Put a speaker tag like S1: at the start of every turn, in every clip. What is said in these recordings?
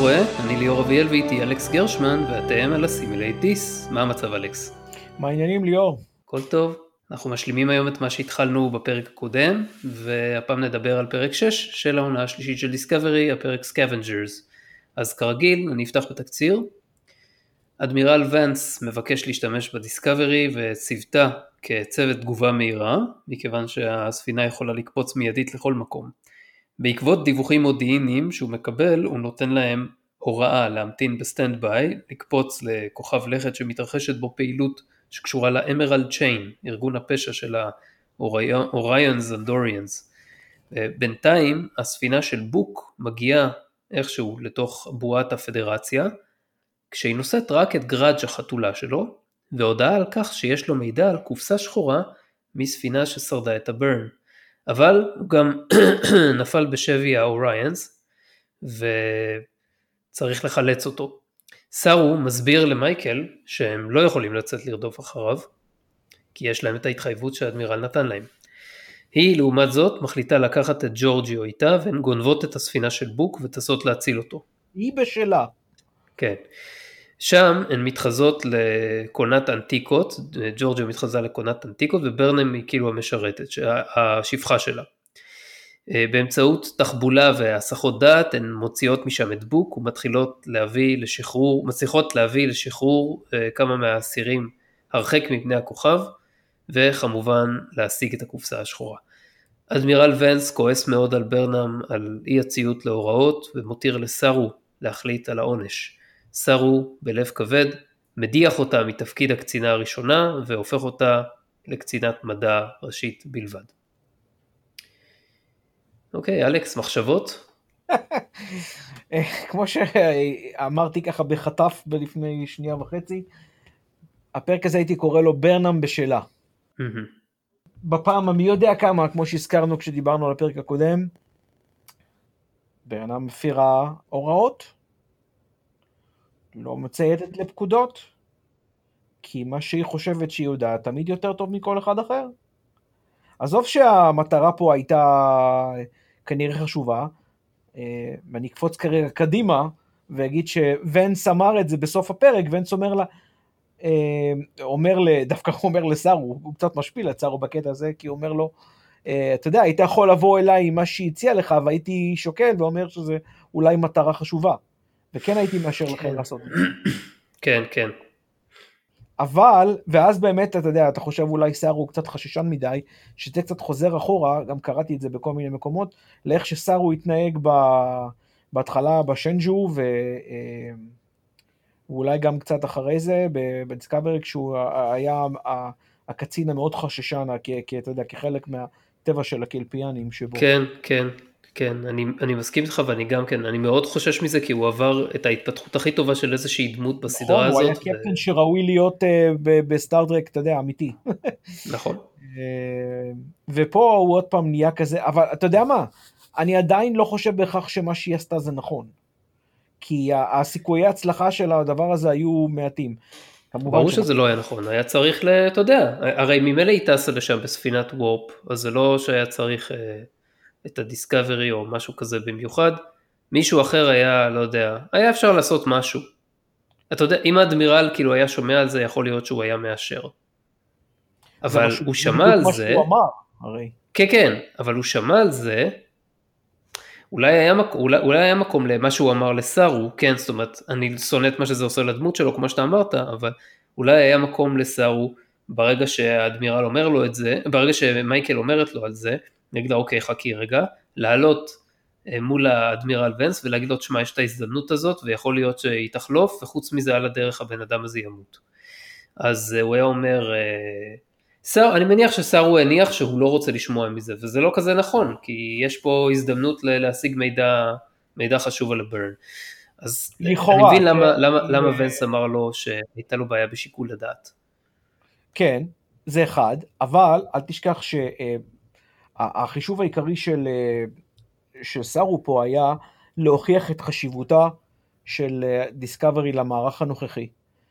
S1: קורה? אני ליאור אביאל ואיתי אלכס גרשמן ואתם על Assimilate This. מה המצב אלכס?
S2: מה העניינים ליאור?
S1: הכל טוב. אנחנו משלימים היום את מה שהתחלנו בפרק הקודם, והפעם נדבר על פרק 6 של העונה השלישית של Discovery, הפרק Scavengers. אז כרגיל, אני אפתח בתקציר. אדמירל ונס מבקש להשתמש ב Discovery וצוותה כצוות תגובה מהירה, מכיוון שהספינה יכולה לקפוץ מיידית לכל מקום. בעקבות דיווחים מודיעיניים שהוא מקבל, הוא נותן להם הוראה להמתין ב stand by, לקפוץ לכוכב לכת שמתרחשת בו פעילות שקשורה ל Emerald Chain, ארגון הפשע של ה Orions Andorians. בינתיים הספינה של בוק מגיעה איכשהו לתוך בועת הפדרציה, כשהיא נושאת רק את גראדג' החתולה שלו, והודעה על כך שיש לו מידע על קופסה שחורה מספינה ששרדה את הברן. אבל הוא גם נפל בשבי האוריינס וצריך לחלץ אותו. סארו מסביר למייקל שהם לא יכולים לצאת לרדוף אחריו כי יש להם את ההתחייבות שהאדמירל נתן להם. היא לעומת זאת מחליטה לקחת את ג'ורג'יו איתה והן גונבות את הספינה של בוק וטסות להציל אותו.
S2: היא בשלה.
S1: כן. שם הן מתחזות לקונת אנטיקות, ג'ורג'יה מתחזה לקונת אנטיקות וברנם היא כאילו המשרתת, השפחה שלה. אה, באמצעות תחבולה והסחות דעת הן מוציאות משם את בוק ומתחילות להביא לשחרור, מצליחות להביא לשחרור אה, כמה מהאסירים הרחק מפני הכוכב וכמובן להשיג את הקופסה השחורה. אדמירל ונס כועס מאוד על ברנם על אי הציות להוראות ומותיר לסארו להחליט על העונש. סארו בלב כבד מדיח אותה מתפקיד הקצינה הראשונה והופך אותה לקצינת מדע ראשית בלבד. אוקיי, אלכס, מחשבות?
S2: כמו שאמרתי ככה בחטף בלפני שנייה וחצי, הפרק הזה הייתי קורא לו ברנם בשלה. בפעם המי יודע כמה, כמו שהזכרנו כשדיברנו על הפרק הקודם, ברנם מפירה הוראות, לא מצייתת לפקודות, כי מה שהיא חושבת שהיא יודעת תמיד יותר טוב מכל אחד אחר. עזוב שהמטרה פה הייתה כנראה חשובה, אה, ואני אקפוץ כרגע קדימה ואגיד שוונס אמר את זה בסוף הפרק, ונס אומר לה, אה, אומר, דווקא הוא אומר לסארו, הוא קצת משפיל את סארו בקטע הזה, כי הוא אומר לו, אה, אתה יודע, היית יכול לבוא אליי עם מה שהציע לך, והייתי שוקל ואומר שזה אולי מטרה חשובה. וכן הייתי מאשר לכם כן. לעשות את זה.
S1: כן, כן.
S2: אבל, ואז באמת, אתה יודע, אתה חושב אולי סארו הוא קצת חששן מדי, שזה קצת חוזר אחורה, גם קראתי את זה בכל מיני מקומות, לאיך שסארו התנהג ב... בהתחלה בשנג'ו, ו... אה, ואולי גם קצת אחרי זה, בדיסקאברי, כשהוא היה הקצין המאוד חששן, כי אתה יודע, כחלק מהטבע של הקלפיאנים שבו.
S1: כן, כן. כן, אני, אני מסכים איתך ואני גם כן, אני מאוד חושש מזה כי הוא עבר את ההתפתחות הכי טובה של איזושהי דמות בסדרה
S2: נכון,
S1: הזאת.
S2: נכון, הוא היה קפטן ו... שראוי להיות uh, בסטארדרק, אתה יודע, אמיתי.
S1: נכון.
S2: uh, ופה הוא עוד פעם נהיה כזה, אבל אתה יודע מה, אני עדיין לא חושב בהכרח שמה שהיא עשתה זה נכון. כי הסיכויי ההצלחה של הדבר הזה היו מעטים.
S1: ברור שזה לא היה נכון, היה צריך. אתה יודע, הרי ממילא היא טסה לשם בספינת וורפ, אז זה לא שהיה צריך... Uh... את הדיסקאברי או משהו כזה במיוחד, מישהו אחר היה, לא יודע, היה אפשר לעשות משהו. אתה יודע, אם האדמירל כאילו היה שומע על זה, יכול להיות שהוא היה מאשר. אבל הוא שמע על זה,
S2: הוא אמר, הרי.
S1: כן כן, אבל הוא שמע על זה, אולי היה, מק... אולי, אולי היה מקום למה שהוא אמר לסארו, כן, זאת אומרת, אני שונא את מה שזה עושה לדמות שלו, כמו שאתה אמרת, אבל אולי היה מקום לסארו, ברגע שהאדמירל אומר לו את זה, ברגע שמייקל אומרת לו על זה, נגיד אוקיי חכי רגע, לעלות אה, מול האדמירל ונס ולהגיד לו תשמע יש את ההזדמנות הזאת ויכול להיות שהיא תחלוף וחוץ מזה על הדרך הבן אדם הזה ימות. אז אה, הוא היה אומר, אה, שר, אני מניח ששר הוא הניח שהוא לא רוצה לשמוע מזה וזה לא כזה נכון כי יש פה הזדמנות להשיג מידע, מידע חשוב על הברן. אז לכאורה, אני מבין למה, כן. למה, למה ונס אמר לו שהייתה לו בעיה בשיקול הדעת.
S2: כן, זה אחד, אבל אל תשכח ש... החישוב העיקרי של, אה, של סארו פה היה להוכיח את חשיבותה של דיסקאברי למערך הנוכחי,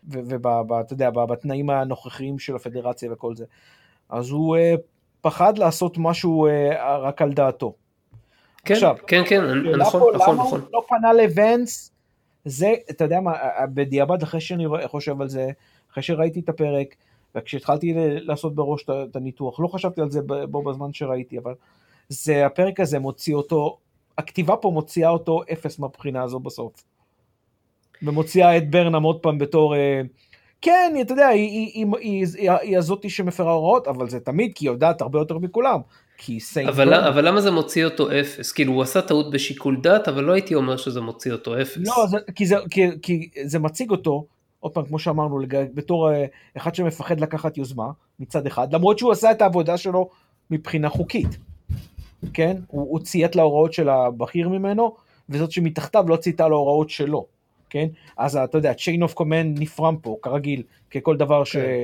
S2: ואתה יודע, בתנאים הנוכחיים של הפדרציה וכל זה. אז הוא uh, פחד לעשות משהו רק על דעתו.
S1: כן, עכשיו, כן, כן, נכון, נכון,
S2: למה
S1: נכון.
S2: הוא לא פנה לוונס זה, אתה יודע מה, בדיעבד, אחרי שאני חושב על זה, אחרי שראיתי את הפרק, וכשהתחלתי לעשות בראש את הניתוח, לא חשבתי על זה בו בזמן שראיתי, אבל זה, הפרק הזה מוציא אותו, הכתיבה פה מוציאה אותו אפס מהבחינה הזו בסוף. ומוציאה את ברנם עוד פעם בתור, אה, כן, אתה יודע, היא, היא, היא, היא, היא, היא הזאתי שמפרה הוראות, אבל זה תמיד, כי היא יודעת הרבה יותר מכולם. כי
S1: אבל, אבל למה זה מוציא אותו אפס? כאילו הוא עשה טעות בשיקול דעת, אבל לא הייתי אומר שזה מוציא אותו אפס.
S2: לא, זה, כי, זה, כי, כי זה מציג אותו, עוד פעם, כמו שאמרנו, בתור אה, אחד שמפחד לקחת יוזמה, מצד אחד, למרות שהוא עשה את העבודה שלו מבחינה חוקית. כן? הוא, הוא ציית להוראות של הבכיר ממנו, וזאת שמתחתיו לא צייתה להוראות שלו. כן? אז אתה יודע, chain of command נפרם פה, כרגיל, ככל דבר ש, כן.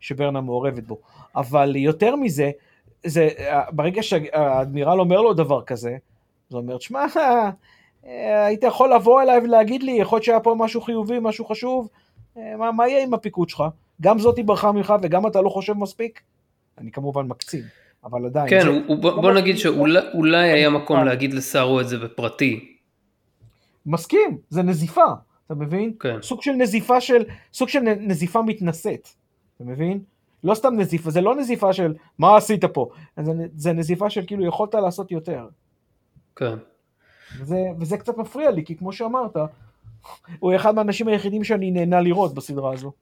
S2: שברנה מעורבת בו. אבל יותר מזה, זה, ברגע שהאדמירל אומר לו דבר כזה, זה אומר, שמע, היית יכול לבוא אליי ולהגיד לי, יכול להיות שהיה פה משהו חיובי, משהו חשוב, מה, מה יהיה עם הפיקוד שלך? גם זאתי ברחה ממך וגם אתה לא חושב מספיק? אני כמובן מקצין, אבל עדיין.
S1: כן, זה, הוא, בוא, בוא נגיד שאולי היה מקום להגיד לסארו את זה בפרטי.
S2: מסכים, זה נזיפה, אתה מבין? כן. סוג של נזיפה של, סוג של נזיפה מתנשאת, אתה מבין? לא סתם נזיפה, זה לא נזיפה של מה עשית פה, זה, זה נזיפה של כאילו יכולת לעשות יותר.
S1: כן.
S2: וזה, וזה קצת מפריע לי, כי כמו שאמרת, הוא אחד מהאנשים היחידים שאני נהנה לראות בסדרה הזו.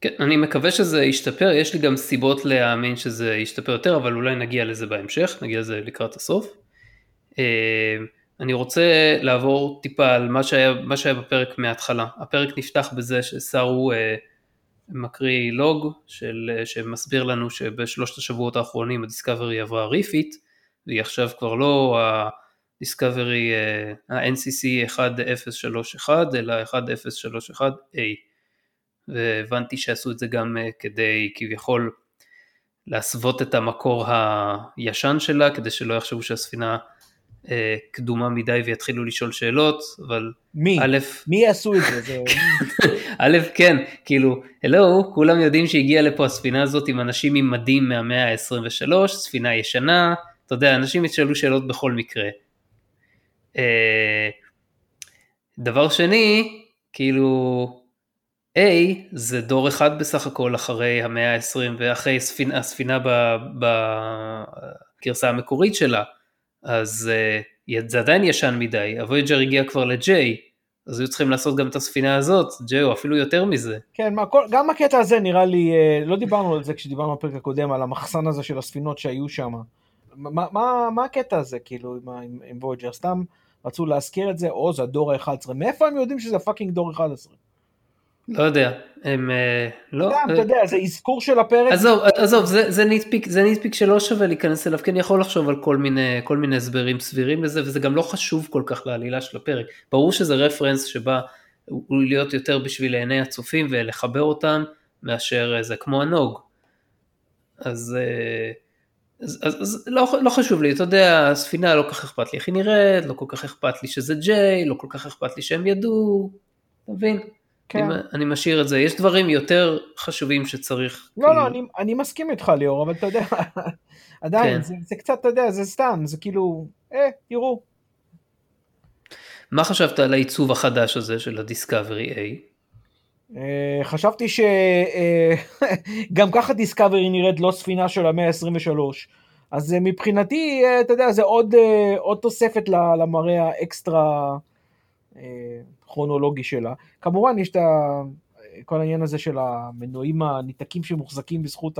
S1: כן, אני מקווה שזה ישתפר, יש לי גם סיבות להאמין שזה ישתפר יותר, אבל אולי נגיע לזה בהמשך, נגיע לזה לקראת הסוף. אה, אני רוצה לעבור טיפה על מה שהיה, מה שהיה בפרק מההתחלה. הפרק נפתח בזה שסארו אה, מקריא log של, שמסביר לנו שבשלושת השבועות האחרונים ה Discovery עברה refit, והיא עכשיו כבר לא ה-Discovery, ה-NCC 1031, אלא 1031A. והבנתי שעשו את זה גם אה, כדי כביכול להסוות את המקור הישן שלה, כדי שלא יחשבו שהספינה אה, קדומה מדי ויתחילו לשאול שאלות, אבל
S2: מי?
S1: א',
S2: מי יעשו את זה?
S1: א', כן, כאילו, הלו, כולם יודעים שהגיעה לפה הספינה הזאת עם אנשים עם מדים מהמאה ה-23, ספינה ישנה, אתה יודע, אנשים ישאלו שאלות בכל מקרה. אה, דבר שני, כאילו, A זה דור אחד בסך הכל אחרי המאה ה-20 ואחרי הספינה, הספינה בגרסה המקורית שלה. אז uh, זה עדיין ישן מדי, הוויג'ר הגיע כבר ל-J, אז היו צריכים לעשות גם את הספינה הזאת, J או אפילו יותר מזה.
S2: כן, מה, כל, גם הקטע הזה נראה לי, uh, לא דיברנו על זה כשדיברנו בפרק הקודם, על המחסן הזה של הספינות שהיו שם. מה, מה, מה הקטע הזה, כאילו, עם, עם, עם וויג'ר? סתם רצו להזכיר את זה, או זה הדור ה-11. מאיפה הם יודעים שזה fucking דור 11?
S1: לא יודע, הם אה, לא...
S2: גם, אתה יודע, זה אזכור של הפרק.
S1: עזוב, עזוב, זה nitpick, זה nitpick שלא שווה להיכנס אליו, כי אני יכול לחשוב על כל מיני, כל מיני הסברים סבירים לזה, וזה גם לא חשוב כל כך לעלילה של הפרק. ברור שזה reference שבא הוא להיות יותר בשביל עיני הצופים ולחבר אותם, מאשר זה כמו הנוג. אז, אז, אז, אז לא, לא חשוב לי, אתה יודע, הספינה לא כל כך אכפת לי איך היא נראית, לא כל כך אכפת לי שזה ג'יי, לא כל כך אכפת לי שהם ידעו, אתה מבין? כן. אני, אני משאיר את זה, יש דברים יותר חשובים שצריך.
S2: לא, כאילו... לא, אני, אני מסכים איתך ליאור, אבל אתה יודע, עדיין, כן. זה, זה קצת, אתה יודע, זה סתם, זה כאילו, אה, תראו.
S1: מה חשבת על העיצוב החדש הזה של הדיסקאברי A?
S2: Uh, חשבתי שגם uh, ככה דיסקאברי נראית לא ספינה של המאה ה-23, אז uh, מבחינתי, אתה יודע, זה עוד, עוד תוספת למראה האקסטרה הכרונולוגי שלה. כמובן יש את כל העניין הזה של המנועים הניתקים שמוחזקים בזכות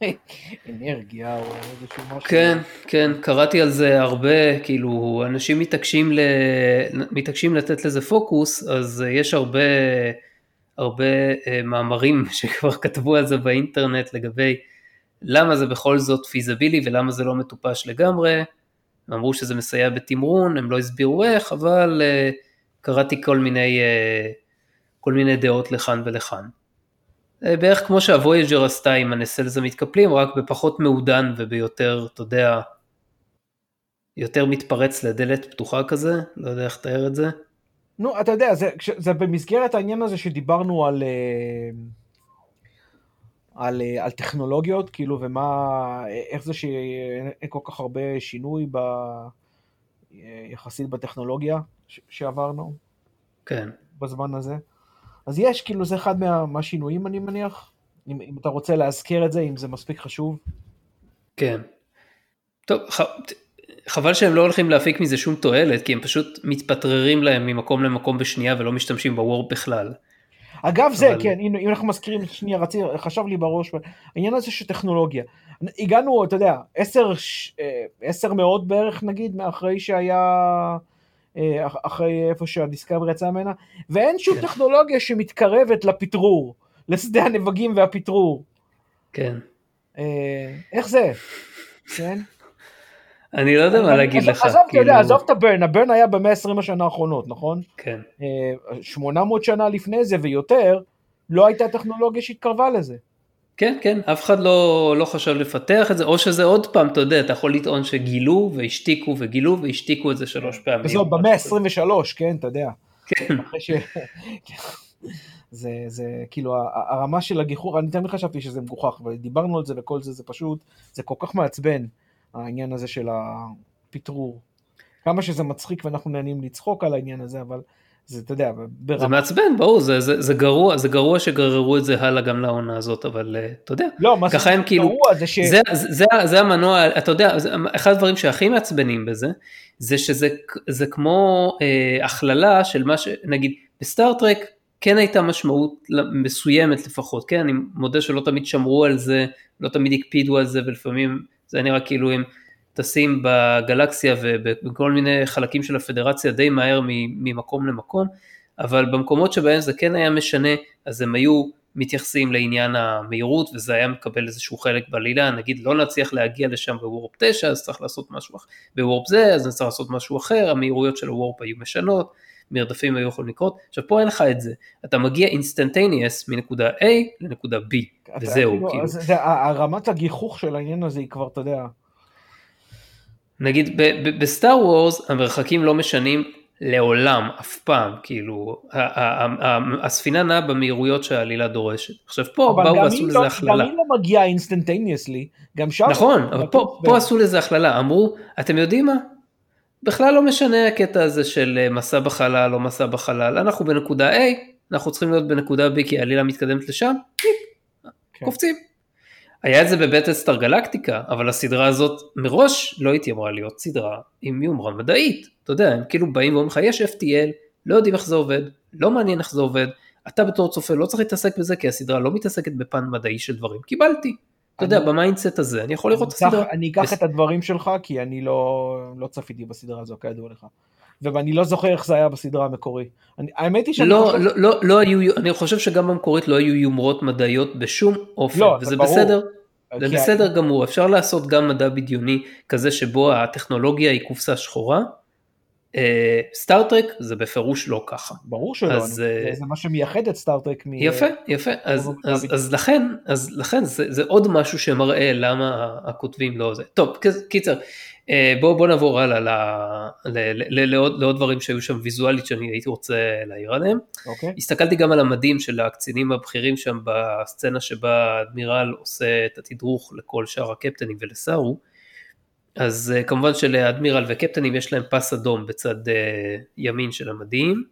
S2: האנרגיה או איזשהו משהו.
S1: כן, כן, קראתי על זה הרבה, כאילו אנשים מתעקשים, ל... מתעקשים לתת לזה פוקוס, אז יש הרבה, הרבה אה, מאמרים שכבר כתבו על זה באינטרנט לגבי למה זה בכל זאת פיזבילי ולמה זה לא מטופש לגמרי. אמרו שזה מסייע בתמרון, הם לא הסבירו איך, אבל uh, קראתי כל מיני, אה, כל מיני דעות לכאן ולכאן. אה, בערך כמו שהוויג'ר עשתה עם הנסלס המתקפלים, רק בפחות מעודן וביותר, אתה יודע, יותר מתפרץ לדלת פתוחה כזה, לא יודע איך לתאר את זה.
S2: נו, אתה יודע, זה, זה במסגרת העניין הזה שדיברנו על, אה, על, על טכנולוגיות, כאילו, ומה, איך זה שאין כל כך הרבה שינוי ב... יחסית בטכנולוגיה ש- שעברנו
S1: כן.
S2: בזמן הזה. אז יש, כאילו, זה אחד מה, מהשינויים, אני מניח. אם, אם אתה רוצה להזכיר את זה, אם זה מספיק חשוב.
S1: כן. טוב, ח... חבל שהם לא הולכים להפיק מזה שום תועלת, כי הם פשוט מתפטררים להם ממקום למקום בשנייה ולא משתמשים בוורפ בכלל.
S2: אגב זה,
S1: אבל-
S2: כן, אם, אם אנחנו מזכירים, שנייה, רציתי, חשב לי בראש, העניין הזה של טכנולוגיה. הגענו, אתה יודע, עשר, אה, עשר מאות בערך נגיד, מאחרי שהיה, אה, אח- אחרי איפה שהדיסקאבר יצא ממנה, ואין שום
S1: כן.
S2: טכנולוגיה שמתקרבת לפטרור, לשדה הנבגים והפטרור.
S1: כן.
S2: אה, איך זה? כן?
S1: אני לא יודע מה להגיד לך.
S2: עזוב, אתה יודע,
S1: כאילו-
S2: עזוב את הברן, הברן היה במאה עשרים השנה האחרונות, נכון?
S1: כן.
S2: אה, 800 שנה לפני זה ויותר, לא הייתה טכנולוגיה שהתקרבה לזה.
S1: כן, כן, אף אחד לא, לא חשב לפתח את זה, או שזה עוד פעם, אתה יודע, אתה יכול לטעון שגילו והשתיקו וגילו והשתיקו את זה שלוש פעמים.
S2: וזה עוד במאה ה-23, כן, אתה יודע.
S1: כן,
S2: ש... זה, זה כאילו הרמה של הגיחוך, אני תמיד חשבתי שזה מגוחך, ודיברנו על זה וכל זה, זה פשוט, זה כל כך מעצבן, העניין הזה של הפטרור. כמה שזה מצחיק ואנחנו נהנים לצחוק על העניין הזה, אבל זה, אתה יודע,
S1: זה
S2: ברמה...
S1: מעצבן, ברור, זה, זה, זה גרוע, זה גרוע שגררו את זה הלאה גם לעונה הזאת, אבל אה, אתה יודע,
S2: לא, מה
S1: ככה הם כאילו-
S2: גרוע זה ש...
S1: זה, זה, זה, זה המנוע, אתה יודע, זה, אחד הדברים שהכי מעצבנים בזה, זה שזה זה כמו אה, הכללה של מה ש... נגיד, בסטארט-טרק כן הייתה משמעות מסוימת לפחות, כן, אני מודה שלא תמיד שמרו על זה, לא תמיד הקפידו על זה, ולפעמים זה נראה כאילו הם טסים בגלקסיה ובכל מיני חלקים של הפדרציה די מהר ממקום למקום, אבל במקומות שבהם זה כן היה משנה, אז הם היו מתייחסים לעניין המהירות וזה היה מקבל איזשהו חלק בעלילה, נגיד לא נצליח להגיע לשם ב warp 9 אז צריך לעשות משהו אחר, ב warp זה אז צריך לעשות משהו אחר, המהירויות של ה warp היו משנות, מרדפים היו יכולים לקרות, עכשיו פה אין לך את זה, אתה מגיע instantaneous מנקודה A לנקודה B, וזהו,
S2: כאילו,
S1: כאילו.
S2: זה, הרמת הגיחוך של העניין הזה היא כבר, אתה יודע,
S1: נגיד בסטאר וורס המרחקים לא משנים לעולם, אף פעם, כאילו, הספינה נעה במהירויות שהעלילה דורשת. עכשיו פה
S2: אבל
S1: באו ועשו לזה
S2: לא-
S1: הכללה.
S2: גם היא לא מגיעה אינסטנטניאסלי, גם שם...
S1: נכון, אבל פה עשו לזה הכללה, אמרו, אתם יודעים מה? בכלל לא משנה הקטע הזה של אה, מסע בחלל או מסע בחלל, אנחנו בנקודה A, אנחנו צריכים להיות בנקודה B כי העלילה מתקדמת לשם,
S2: כן.
S1: קופצים. היה את זה ב Battlestar Galactica, אבל הסדרה הזאת מראש לא הייתה אמורה להיות סדרה עם יומרה מדעית. אתה יודע, הם כאילו באים ואומרים לך, יש FTL, לא יודעים איך זה עובד, לא מעניין איך זה עובד, אתה בתור צופה לא צריך להתעסק בזה, כי הסדרה לא מתעסקת בפן מדעי של דברים. קיבלתי. אתה יודע,
S2: ב
S1: mindset הזה, אני יכול לראות את הסדרה.
S2: אני אקח את הדברים שלך, כי אני לא לא צפיתי בסדרה הזו, כידוע לך. ואני לא זוכר איך זה היה בסדרה המקורי. אני- האמת היא שאני
S1: לא,
S2: חושב...
S1: לא, לא, לא היו, אני חושב שגם במקורית לא היו יומרות מדעיות בשום אופן,
S2: לא,
S1: וזה
S2: ברור.
S1: בסדר, זה בסדר גמור, אפשר לעשות גם מדע בדיוני כזה שבו הטכנולוגיה היא קופסה שחורה. אה, סטארטרק זה בפירוש לא ככה.
S2: ברור שלא,
S1: אז,
S2: אני-
S1: אה,
S2: זה- מה שמייחד את סטארט-טרק מ...
S1: יפה, יפה, אז, אז,
S2: אבי.
S1: אז לכן, אז לכן זה, זה עוד משהו שמראה למה הכותבים לא זה. טוב, קיצ- קיצר, אה, בואו בוא נעבור הלאה ל, ל, ל, ל, לעוד, לעוד דברים שהיו שם ויזואלית שאני הייתי רוצה להעיר עליהם.
S2: אוקיי?
S1: הסתכלתי גם על המדים של הקצינים הבכירים שם בסצנה שבה האדמירל עושה את התדרוך לכל שאר הקפטנים ולסארו. אז אה, כמובן שלאדמירל וקפטנים יש להם פס אדום בצד אה, ימין של המדים.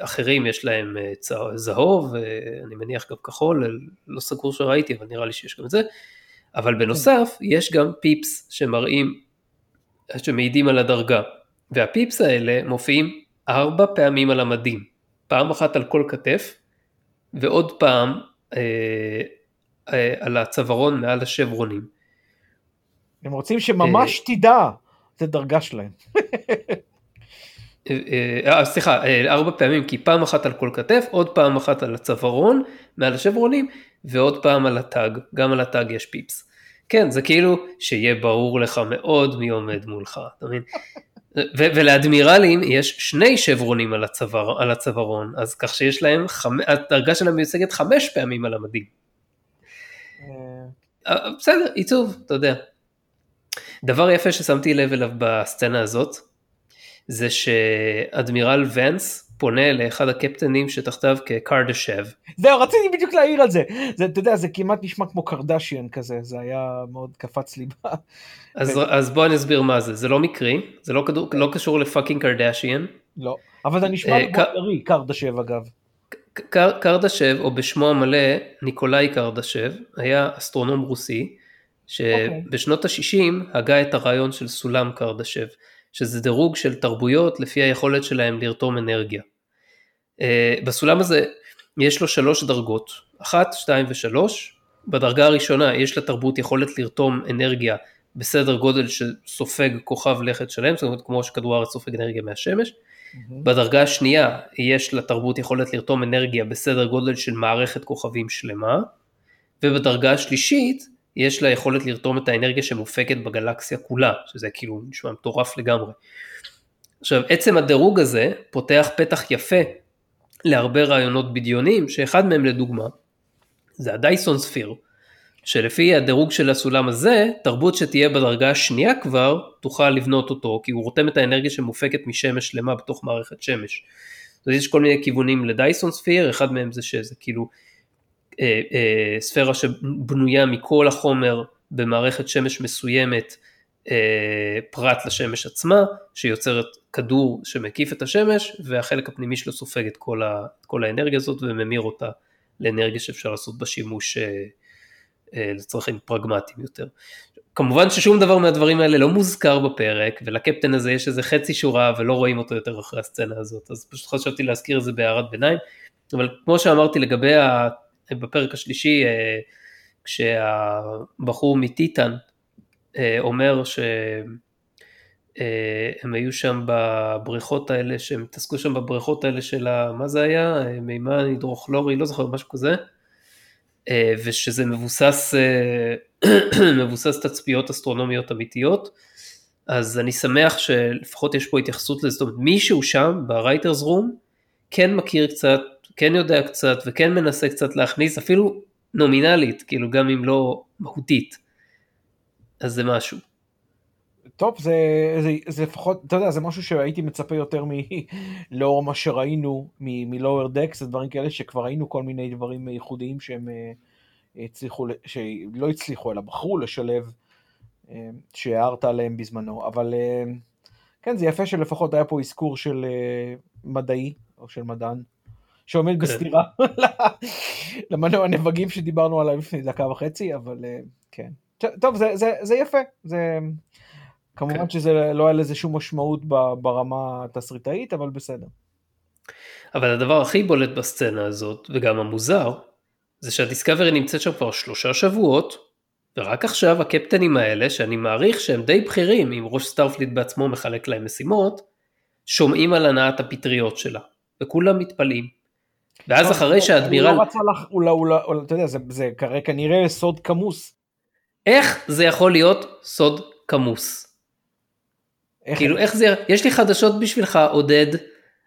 S1: אחרים יש להם אה, צה- זהוב, אה, אני מניח גם כחול, לא סגור שראיתי אבל נראה לי שיש גם את זה. אבל בנוסף יש גם פיפס שמראים, שמעידים על הדרגה. והפיפס האלה מופיעים ארבע פעמים על המדים. פעם אחת על כל כתף, ועוד פעם אה, אה, על הצווארון מעל השברונים.
S2: הם רוצים שממש תדע את הדרגה שלהם.
S1: אה, אה, סליחה, אה, ארבע פעמים, כי פעם אחת על כל כתף, עוד פעם אחת על הצווארון מעל השברונים, ועוד פעם על הטאג, גם על הטאג יש פיפס. כן, זה כאילו שיהיה ברור לך מאוד מי עומד מולך, אתה מבין? ו- ולאדמירלים יש שני שברונים על, הצוואר, על הצווארון, אז כך שיש להם, חמ... הדרגה שלהם מיוצגת חמש פעמים על המדים.
S2: אה,
S1: אה, בסדר, עיצוב, אתה יודע. דבר יפה ששמתי לב אליו בסצנה הזאת, זה שאדמירל ונס פונה לאחד הקפטנים שתחתיו כקרדשב.
S2: זהו, רציתי בדיוק להעיר על זה. זה, אתה יודע, זה כמעט נשמע כמו קרדשיאן כזה, זה היה מאוד קפץ לי.
S1: אז, ו... אז בוא אני אסביר מה זה, זה לא מקרי, זה לא, כדור, לא קשור לפאקינג קרדשיאן.
S2: לא, אבל זה נשמע כמו קרי, קרדשב אגב.
S1: קרדשב, או בשמו המלא, ניקולאי קרדשב, היה אסטרונום רוסי, שבשנות ה-60 הגה את הרעיון של סולם קרדשב, שזה דירוג של תרבויות לפי היכולת שלהם לרתום אנרגיה. אה, בסולם הזה יש לו שלוש דרגות, אחת, שתיים ושלוש, בדרגה הראשונה יש לתרבות יכולת לרתום אנרגיה בסדר גודל שסופג כוכב לכת שלם, זאת אומרת כמו שכדור הארץ סופג אנרגיה מהשמש, Mm-hmm. בדרגה השנייה יש לתרבות יכולת לרתום אנרגיה בסדר גודל של מערכת כוכבים שלמה, ובדרגה השלישית יש לה יכולת לרתום את האנרגיה שמופקת בגלקסיה כולה, שזה כאילו נשמע מטורף לגמרי. עכשיו, עצם הדירוג הזה פותח פתח יפה להרבה רעיונות בדיוניים, שאחד מהם לדוגמה, זה הדייסון ספיר, שלפי הדירוג של הסולם הזה, תרבות שתהיה בדרגה השנייה כבר, תוכל לבנות אותו, כי הוא רותם את האנרגיה שמופקת משמש שלמה בתוך מערכת שמש. אז יש כל מיני כיוונים לדייסון ספיר, אחד מהם זה שזה כאילו אה, אה, ספירה שבנויה מכל החומר במערכת שמש מסוימת, אה, פרט לשמש עצמה, שיוצרת כדור שמקיף את השמש, והחלק הפנימי שלו סופג את כל, ה, את כל האנרגיה הזאת וממיר אותה לאנרגיה שאפשר לעשות בה שימוש אה, אה, לצרכים פרגמטיים יותר. כמובן ששום דבר מהדברים האלה לא מוזכר בפרק, ולקפטן הזה יש איזה חצי שורה ולא רואים אותו יותר אחרי הסצנה הזאת, אז פשוט חשבתי להזכיר את זה בהערת ביניים, אבל כמו שאמרתי לגבי. בפרק השלישי, אה, כשהבחור מטיטן אה, אומר שהם היו שם בבריכות האלה, שהם התעסקו שם בבריכות האלה של ה... מה זה היה? מימן הידרוכלורי, לא זוכר, משהו כזה. אה, ושזה מבוסס, אה, מבוסס תצפיות אסטרונומיות אמיתיות, אז אני שמח שלפחות יש פה התייחסות לזה, זאת אומרת מישהו שם ב writers' room כן מכיר קצת, כן יודע קצת וכן מנסה קצת להכניס אפילו נומינלית, כאילו גם אם לא מהותית, אז זה משהו.
S2: טוב, זה, זה, זה לפחות, אתה יודע, זה משהו שהייתי מצפה יותר מלאור מה שראינו מלואוור דקס, זה דברים כאלה שכבר ראינו כל מיני דברים ייחודיים שהם אה, הצליחו, שלא הצליחו, אלא בחרו לשלב, אה, שהערת עליהם בזמנו, אבל אה, כן, זה יפה שלפחות היה פה אזכור של מדעי, או של מדען, שעומד כן. בסתירה למנוע הנבגים שדיברנו עליו לפני דקה וחצי, אבל כן. טוב, זה, זה, זה יפה, זה... כמובן כן. שזה לא היה לזה שום משמעות ברמה התסריטאית, אבל בסדר.
S1: אבל הדבר הכי בולט בסצנה הזאת, וגם המוזר, זה שהדיסקאברי נמצאת שם כבר שלושה שבועות, ורק עכשיו הקפטנים האלה, שאני מעריך שהם די בכירים, אם ראש Starfleet בעצמו מחלק להם משימות, שומעים על הנעת הפטריות שלה, וכולם מתפלאים. ואז לא, אחרי שהאדמירל...
S2: הוא לא רצה לך, אולי, אולי, אתה יודע, זה, זה כנראה סוד כמוס.
S1: איך זה יכול להיות סוד כמוס? איך... כאילו איך זה, יש לי חדשות בשבילך עודד,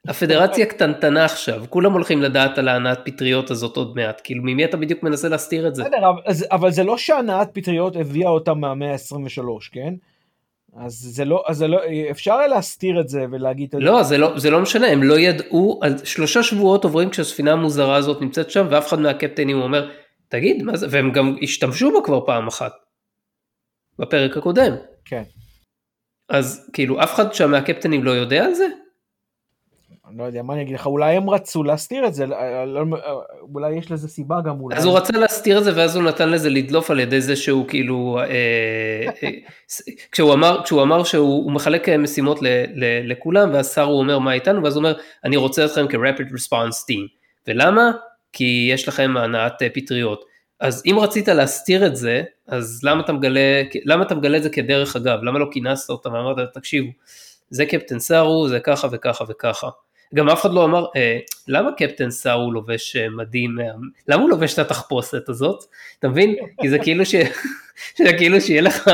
S1: הפדרציה קטנטנה עכשיו, כולם הולכים לדעת על ההנעת פטריות הזאת עוד מעט, כאילו ממי אתה בדיוק מנסה להסתיר את זה?
S2: בסדר, אבל זה לא שהנעת פטריות הביאה אותה מהמאה ה-23, כן? אז זה לא, אז זה לא, אפשר להסתיר את זה ולהגיד...
S1: לא, זה לא, זה לא משנה, הם לא ידעו, שלושה שבועות עוברים כשהספינה המוזרה הזאת נמצאת שם, ואף אחד מהקפטנים אומר, תגיד, מה זה, והם גם השתמשו בה כבר פעם אחת, בפרק הקודם.
S2: כן.
S1: אז כאילו אף אחד שם מהקפטנים לא יודע על זה?
S2: אני לא יודע מה אני אגיד לך, אולי הם רצו להסתיר את זה, לא, לא, אולי יש לזה סיבה גם אולי.
S1: אז הוא רצה להסתיר את זה ואז הוא נתן לזה לדלוף על ידי זה שהוא כאילו, אה, אה, כשהוא, אמר, כשהוא אמר שהוא מחלק משימות ל, ל, לכולם ואז שר הוא אומר מה איתנו ואז הוא אומר אני רוצה אתכם כ-rapid response team, ולמה? כי יש לכם הנעת פטריות. אז אם רצית להסתיר את זה, אז למה אתה מגלה, למה אתה מגלה את זה כדרך אגב? למה לא כינסת אותם ואמרת, תקשיבו, זה קפטן סארו, זה ככה וככה וככה. גם אף אחד לא אמר, אה, למה קפטן סארו לובש אה, מדים, אה, למה הוא לובש את התחפושת הזאת? אתה מבין? כי זה כאילו ש... זה כאילו שיהיה לך,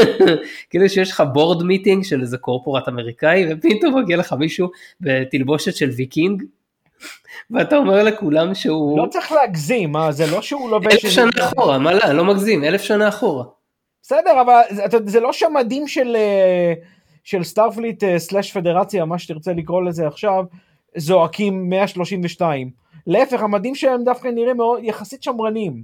S1: כאילו שיש לך board meeting של איזה corporate אמריקאי, ופתאום מגיע לך מישהו בתלבושת של ויקינג, ואתה אומר לכולם שהוא...
S2: לא צריך להגזים, מה, זה לא שהוא לובש...
S1: אלף שנה אחורה, מה לא, לא מגזים, אלף שנה אחורה.
S2: בסדר, אבל זה, זה לא שהמדים של, אה, של Starfleet אה, slash פדרציה, מה שתרצה לקרוא לזה עכשיו, זועקים 132. להפך, המדים שלהם דווקא נראים מאוד, יחסית שמרנים.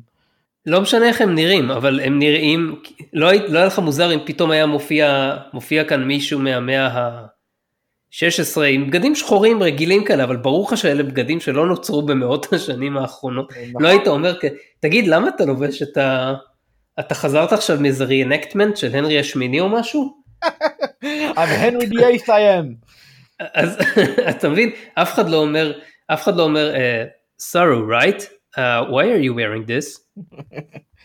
S1: לא משנה איך הם נראים, אבל הם נראים, לא, לא היה לך מוזר אם פתאום היה מופיע, מופיע כאן מישהו מהמאה ה-16 עם בגדים שחורים רגילים כאלה, אבל ברור לך שאלה בגדים שלא נוצרו במאות השנים האחרונות. נכון. לא היית אומר, תגיד, למה אתה לובש את ה... אתה חזרת עכשיו מאיזה ריאנקטמנט של הנרי השמיני או משהו?
S2: I'm Henry the eighth I am.
S1: אז אתה מבין, אף אחד לא אומר, אף אחד לא אומר, סארו, uh, right? Uh, why are you wearing this?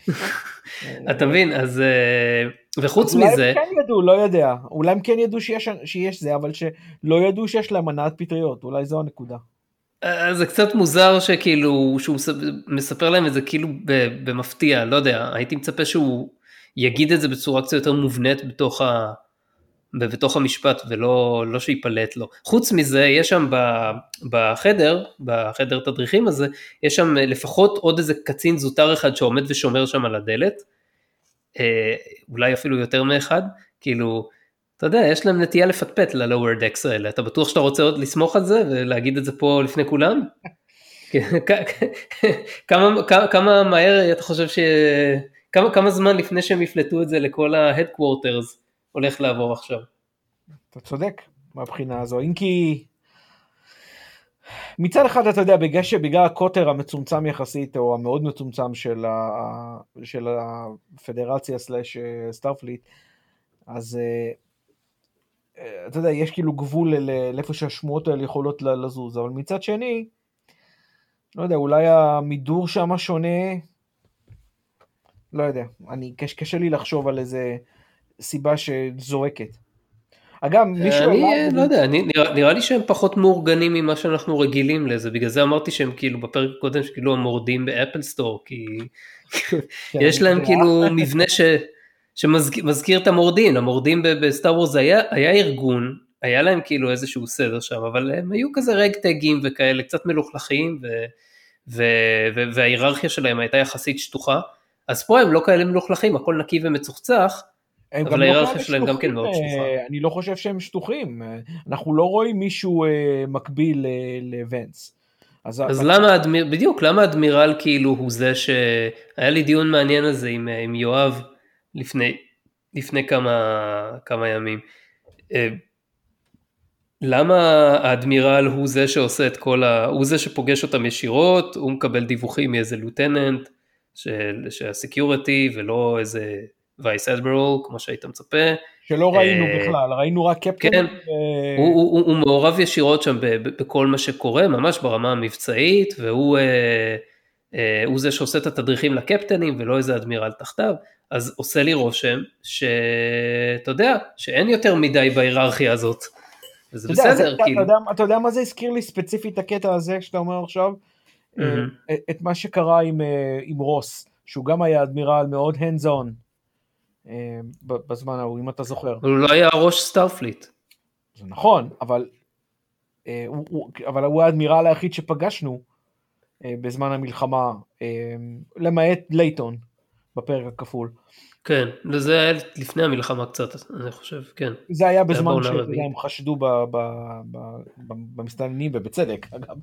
S1: אתה מבין, אז uh, וחוץ
S2: אולי
S1: מזה...
S2: אולי הם כן ידעו, לא יודע. אולי הם כן ידעו שיש, שיש זה, אבל שלא ידעו שיש להם מנעת פטריות, אולי זו הנקודה.
S1: אז זה קצת מוזר שכאילו, שהוא מספר להם את זה כאילו במפתיע, לא יודע, הייתי מצפה שהוא יגיד את זה בצורה קצת יותר מובנית בתוך ה... בתוך המשפט ולא לא שיפלט לו. חוץ מזה יש שם בחדר, בחדר תדריכים הזה, יש שם לפחות עוד איזה קצין זוטר אחד שעומד ושומר שם על הדלת, אה, אולי אפילו יותר מאחד, כאילו, אתה יודע, יש להם נטייה לפטפט ל-lower decks האלה, אתה בטוח שאתה רוצה עוד לסמוך על זה ולהגיד את זה פה לפני כולם? כמה, כמה, כמה מהר אתה חושב ש... כמה, כמה זמן לפני שהם יפלטו את זה לכל ה-headquarters הולך לעבור עכשיו.
S2: אתה צודק מהבחינה הזו, אם כי מצד אחד אתה יודע, בגלל שבגלל הקוטר המצומצם יחסית, או המאוד מצומצם של, ה, של הפדרציה slash אה, Starfleet, אז אה, אה, אתה יודע, יש כאילו גבול לאיפה שהשמועות האלה יכולות לזוז, אבל מצד שני, לא יודע, אולי המידור שם שונה, לא יודע, אני, קשה לי לחשוב על איזה סיבה שזועקת. אגב, מישהו...
S1: אני אלעד... לא יודע, אני, נראה, נראה לי שהם פחות מאורגנים ממה שאנחנו רגילים לזה, בגלל זה אמרתי שהם כאילו בפרק הקודם שכאילו המורדים באפל סטור, כי כן, יש להם כאילו מבנה ש... שמזכיר את המורדים, המורדים בסטאר וורס היה, היה ארגון, היה להם כאילו איזשהו סדר שם, אבל הם היו כזה רגטגים וכאלה, קצת מלוכלכים, ו... ו... ו... וההיררכיה שלהם הייתה יחסית שטוחה, אז פה הם לא כאלה מלוכלכים, הכל נקי ומצוחצח, אבל לא ההיררכיה שלהם גם כן מאוד שטוחה.
S2: אה, אני לא חושב שהם שטוחים, אה, אנחנו לא רואים מישהו אה, מקביל לוונס.
S1: אז, אז אבל... למה אדמיר, בדיוק, למה אדמירל כאילו הוא זה שהיה לי דיון מעניין על זה עם, עם יואב לפני, לפני כמה, כמה ימים. למה האדמירל הוא זה שעושה את כל ה... הוא זה שפוגש אותם ישירות, הוא מקבל דיווחים מאיזה לוטננט של, של הסקיורטי ולא איזה וייס אדברול, כמו שהיית מצפה.
S2: שלא ראינו uh, בכלל, ראינו רק קפטן.
S1: כן, ו... הוא, הוא, הוא, הוא מעורב ישירות שם בכל מה שקורה, ממש ברמה המבצעית, והוא uh, uh, הוא זה שעושה את התדריכים לקפטנים ולא איזה אדמירל תחתיו, אז עושה לי רושם שאתה יודע, שאין יותר מדי בהיררכיה הזאת. וזה בסדר,
S2: זה, כאילו. אתה יודע, אתה יודע מה זה הזכיר לי ספציפית הקטע הזה שאתה אומר עכשיו? Mm-hmm. את מה שקרה עם, עם רוס, שהוא גם היה אדמירל מאוד hands on. אה, בזמן ההוא, אם אתה זוכר.
S1: הוא לא היה ראש סטארפליט.
S2: זה נכון, אבל, אה, הוא, אבל הוא האדמירל היחיד שפגשנו אה, בזמן המלחמה, למעט לייטון בפרק הכפול.
S1: כן, וזה היה לפני המלחמה קצת, אני חושב, כן.
S2: זה היה בזמן שהם חשדו במסתננים, ובצדק, אגב.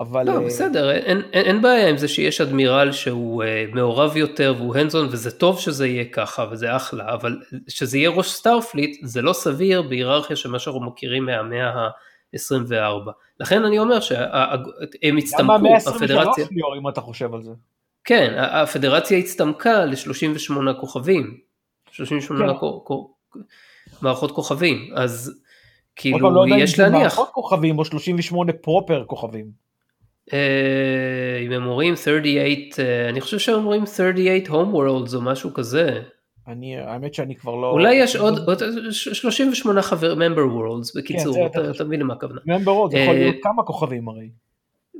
S2: אבל...
S1: לא, בסדר, אין, אין, אין בעיה עם זה שיש אדמירל שהוא uh, מעורב יותר והוא hands on, וזה טוב שזה יהיה ככה, וזה אחלה, אבל שזה יהיה ראש סטארפליט, זה לא סביר בהיררכיה של מה שאנחנו מכירים מהמאה ה-24. לכן אני אומר שהם הצטמקו,
S2: הפדרציה... למה 123 ליאור, אם אתה חושב על זה?
S1: כן, הפדרציה הצטמקה ל-38 כוכבים, 38 כן. מערכות כוכבים, אז כאילו
S2: לא
S1: יש להניח. מערכות
S2: כוכבים או 38 פרופר כוכבים.
S1: אה, אם הם אומרים 38, אה, אני חושב שהם אומרים 38 home worlds או משהו כזה.
S2: אני, האמת שאני כבר לא...
S1: אולי יש עוד, 38 חבר, member worlds, בקיצור, כן, אתה מבין למה הכוונה.
S2: member worlds יכול להיות כמה כוכבים הרי.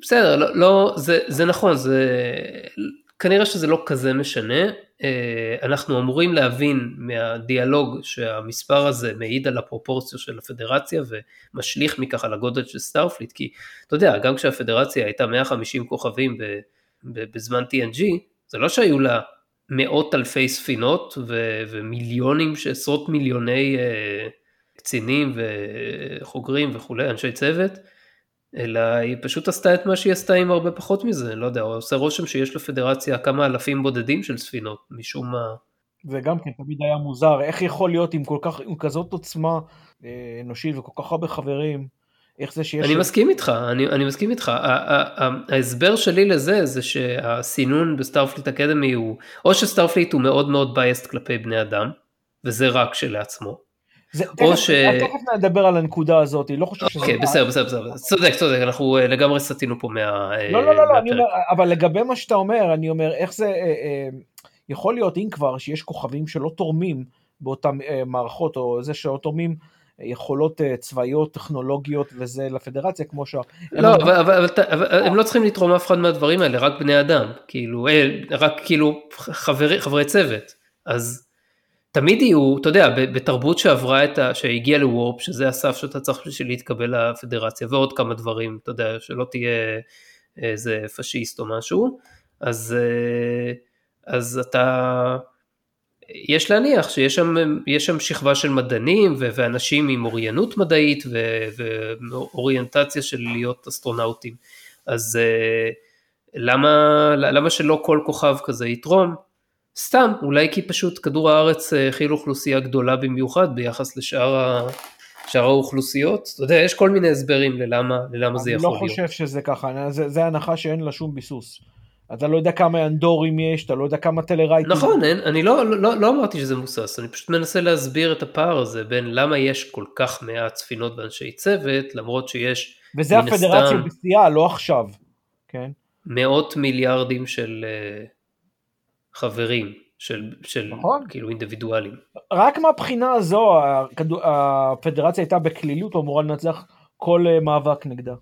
S1: בסדר, לא, לא זה, זה נכון, זה, כנראה שזה לא כזה משנה, אה, אנחנו אמורים להבין מהדיאלוג שהמספר הזה מעיד על הפרופורציה של הפדרציה ומשליך מכך על הגודל של סטארפליט, כי אתה יודע, גם כשהפדרציה הייתה 150 כוכבים בזמן TNG, זה לא שהיו לה מאות אלפי ספינות ו- ומיליונים, עשרות מיליוני uh, קצינים וחוגרים וכולי, אנשי צוות, אלא היא פשוט עשתה את מה שהיא עשתה עם הרבה פחות מזה, לא יודע, עושה רושם שיש לפדרציה כמה אלפים בודדים של ספינות, משום מה.
S2: זה גם כן תמיד היה מוזר, איך יכול להיות עם כל כך, עם כזאת עוצמה אה, אנושית וכל כך הרבה חברים, איך זה שיש...
S1: אני מסכים איתך, אני, אני מסכים איתך, ההסבר שלי לזה זה שהסינון בסטארפליט Academy הוא, או שסטארפליט הוא מאוד מאוד biased כלפי בני אדם, וזה רק כשלעצמו.
S2: זה, או תכף, ש... תכף נדבר על הנקודה הזאת, לא חושב שזה...
S1: אוקיי, בסדר, בסדר, בסדר, צודק, צודק, אנחנו אה, לגמרי סטינו פה מה...
S2: לא, לא, לא, לא, אני אומר, אבל לגבי מה שאתה אומר, אני אומר, איך זה... אה, אה, יכול להיות, אם כבר, שיש כוכבים שלא תורמים באותן מערכות, או זה שלא תורמים יכולות צבאיות, טכנולוגיות וזה לפדרציה, כמו ש...
S1: לא, אבל, אבל, אבל, אבל הם לא צריכים לתרום אף אחד מהדברים האלה, רק בני אדם, כאילו, רק כאילו חברי, חברי צוות, אז... תמיד יהיו, אתה יודע, בתרבות שעברה את ה... שהגיעה לוורפ, שזה הסף שאתה צריך בשביל להתקבל לפדרציה, ועוד כמה דברים, אתה יודע, שלא תהיה איזה פשיסט או משהו, אז, אה, אז אתה, יש להניח שיש שם, שם שכבה של מדענים ואנשים עם אוריינות מדעית ואוריינטציה של להיות אסטרונאוטים, אז אה, למה, למה שלא כל כוכב כזה יתרום? סתם, אולי כי פשוט כדור הארץ אה, הכיל אוכלוסייה גדולה במיוחד ביחס לשאר ה... שאר האוכלוסיות, אתה יודע, יש כל מיני הסברים ללמה, ללמה זה יכול
S2: להיות. אני לא חושב שזה ככה, זה, זה הנחה שאין לה שום ביסוס. אתה לא יודע כמה אנדורים יש, אתה לא יודע כמה טלרייטים.
S1: נכון, אין, אני לא, לא, לא, לא אמרתי שזה מוסס, אני פשוט מנסה להסביר את הפער הזה בין למה יש כל כך מעט ספינות ואנשי צוות, למרות שיש
S2: וזה הפדרציה בשיאה, לא עכשיו, כן?
S1: מאות מיליארדים של... חברים, של, של נכון. כאילו אינדיבידואלים.
S2: רק מהבחינה הזו הפדרציה הייתה בכלילות אמורה לנצח כל אה, מאבק נגדה.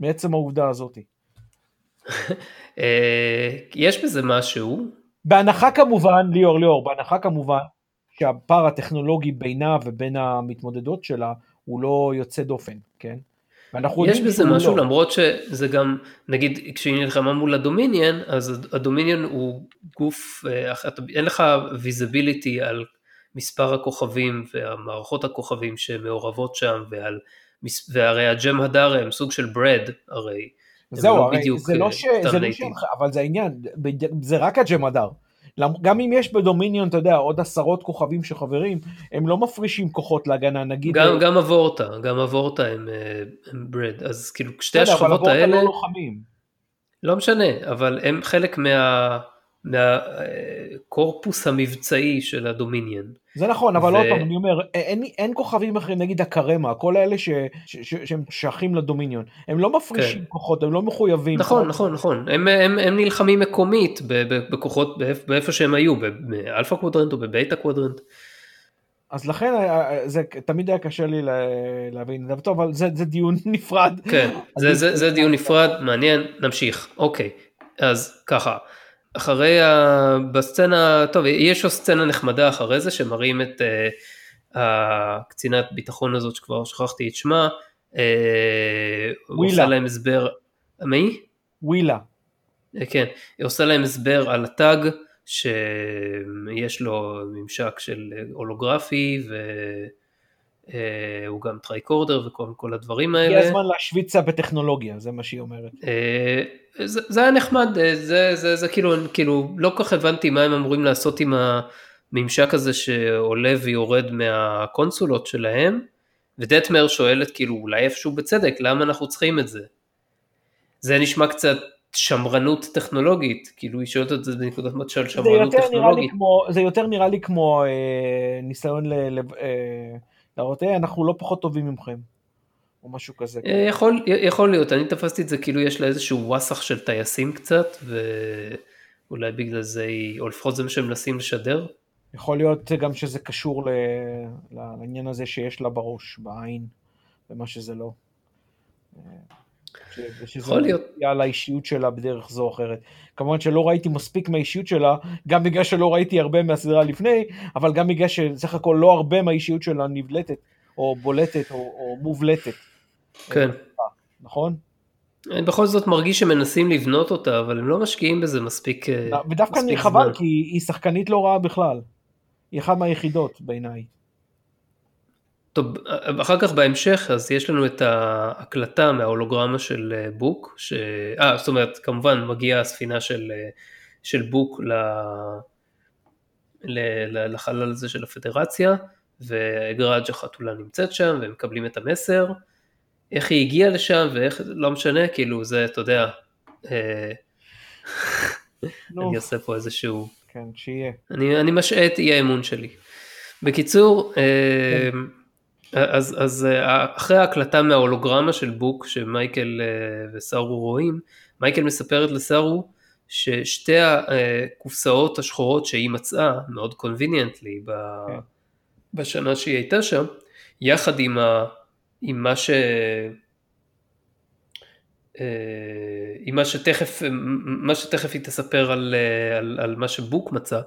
S2: מעצם העובדה הזאתי.
S1: אה, יש בזה משהו.
S2: בהנחה כמובן, ליאור ליאור, בהנחה כמובן שהפער הטכנולוגי בינה ובין המתמודדות שלה הוא לא יוצא דופן, כן?
S1: יש בזה משהו לא. למרות שזה גם נגיד כשהיא נלחמה מול הדומיניאן אז הדומיניאן הוא גוף אה, אין לך visibility על מספר הכוכבים והמערכות הכוכבים שמעורבות שם ועל והרי הג'ם הדר הם סוג של bred הרי.
S2: זהו, לא הרי זה לא ש... זה לא ש... אבל זה העניין, זה רק הג'ם הדר. גם אם יש בדומיניון, אתה יודע, עוד עשרות כוכבים שחברים, הם לא מפרישים כוחות להגנה, נגיד...
S1: גם, אה, גם אבורטה, גם אבורטה הם, אה, הם ברד, אז כאילו שתי השכבות האלה... אבל אבורטה
S2: לא לוחמים.
S1: לא משנה, אבל הם חלק מה... מהקורפוס המבצעי של הדומיניאן.
S2: זה נכון, אבל ו... עוד פעם, אני אומר, אין, אין כוכבים אחרים, נגיד הקרמה, כל האלה ש, ש, ש, שהם שייכים לדומיניון, הם לא מפרישים כן. כוחות, הם לא מחויבים.
S1: נכון, נכון, נכון, הם, הם, הם נלחמים מקומית בכוחות, באיפה שהם היו, באלפא קוודרנט או בבייטה קוודרנט.
S2: אז לכן אה, אה, זה תמיד היה קשה לי להבין, טוב, אבל זה, זה דיון נפרד.
S1: כן, זה, זה, זה דיון נפרד, מעניין, נמשיך, אוקיי, אז ככה. אחרי ה... בסצנה, טוב, יש לו סצנה נחמדה אחרי זה שמראים את uh, הקצינת ביטחון הזאת שכבר שכחתי את שמה, uh, הוא עושה להם הסבר, מי?
S2: ווילה.
S1: אה, כן, היא עושה להם הסבר על ה tag שיש לו ממשק של הולוגרפי ו... אה, הוא גם tricorder וכל כל הדברים האלה.
S2: הגיע הזמן להשוויץ בטכנולוגיה, זה מה שהיא אומרת.
S1: אה, זה, זה היה נחמד, אה, זה, זה, זה כאילו, כאילו, לא כל כך הבנתי מה הם אמורים לעשות עם הממשק הזה שעולה ויורד מהקונסולות שלהם, ודטמר שואלת כאילו אולי איפשהו בצדק, למה אנחנו צריכים את זה? זה נשמע קצת שמרנות טכנולוגית, כאילו היא שואלת את זה בנקודת מבט של שמרנות טכנולוגית.
S2: כמו, זה יותר נראה לי כמו אה, ניסיון ל... ל אה, להראות, היי, אנחנו לא פחות טובים ממכם. או משהו כזה.
S1: אה, יכול, יכול להיות, אני תפסתי את זה כאילו יש לה איזשהו וואסח של טייסים קצת, ואולי בגלל זה היא, או לפחות זה מה שהם מנסים לשדר.
S2: יכול להיות גם שזה קשור לעניין הזה שיש לה בראש, בעין, ומה שזה לא.
S1: יכול להיות.
S2: על האישיות שלה בדרך זו או אחרת. כמובן שלא ראיתי מספיק מהאישיות שלה, גם בגלל שלא ראיתי הרבה מהסדרה לפני, אבל גם בגלל שסך הכל לא הרבה מהאישיות שלה נבלטת, או בולטת, או, או מובלטת.
S1: כן.
S2: נכון?
S1: אני בכל זאת מרגיש שמנסים לבנות אותה, אבל הם לא משקיעים בזה מספיק
S2: זמן. אה, ודווקא אני חבל, כי היא שחקנית לא רעה בכלל. היא אחת מהיחידות בעיניי.
S1: טוב, אחר כך בהמשך אז יש לנו את ההקלטה מההולוגרמה של אה, בוק, ש... אה, זאת אומרת כמובן מגיעה הספינה של, אה, של בוק ל... ל... לחלל הזה של הפדרציה, וגראג' החתולה נמצאת שם והם מקבלים את המסר, איך היא הגיעה לשם ואיך, לא משנה, כאילו זה, אתה יודע, אה... אני עושה פה איזשהו...
S2: כן, שיהיה.
S1: אני, אני משעה את אי האמון שלי. בקיצור, אה, כן. אז, אז אה, אחרי ההקלטה מההולוגרמה של בוק שמייקל וסארו רואים, מייקל מספרת לסארו ששתי הקופסאות השחורות שהיא מצאה, מאוד קונביניאנטלי, כן. בשנה שהיא הייתה שם, יחד עם, עם מה ש... עם מה שתכף, מה שתכף היא תספר על, על, על מה שבוק מצא,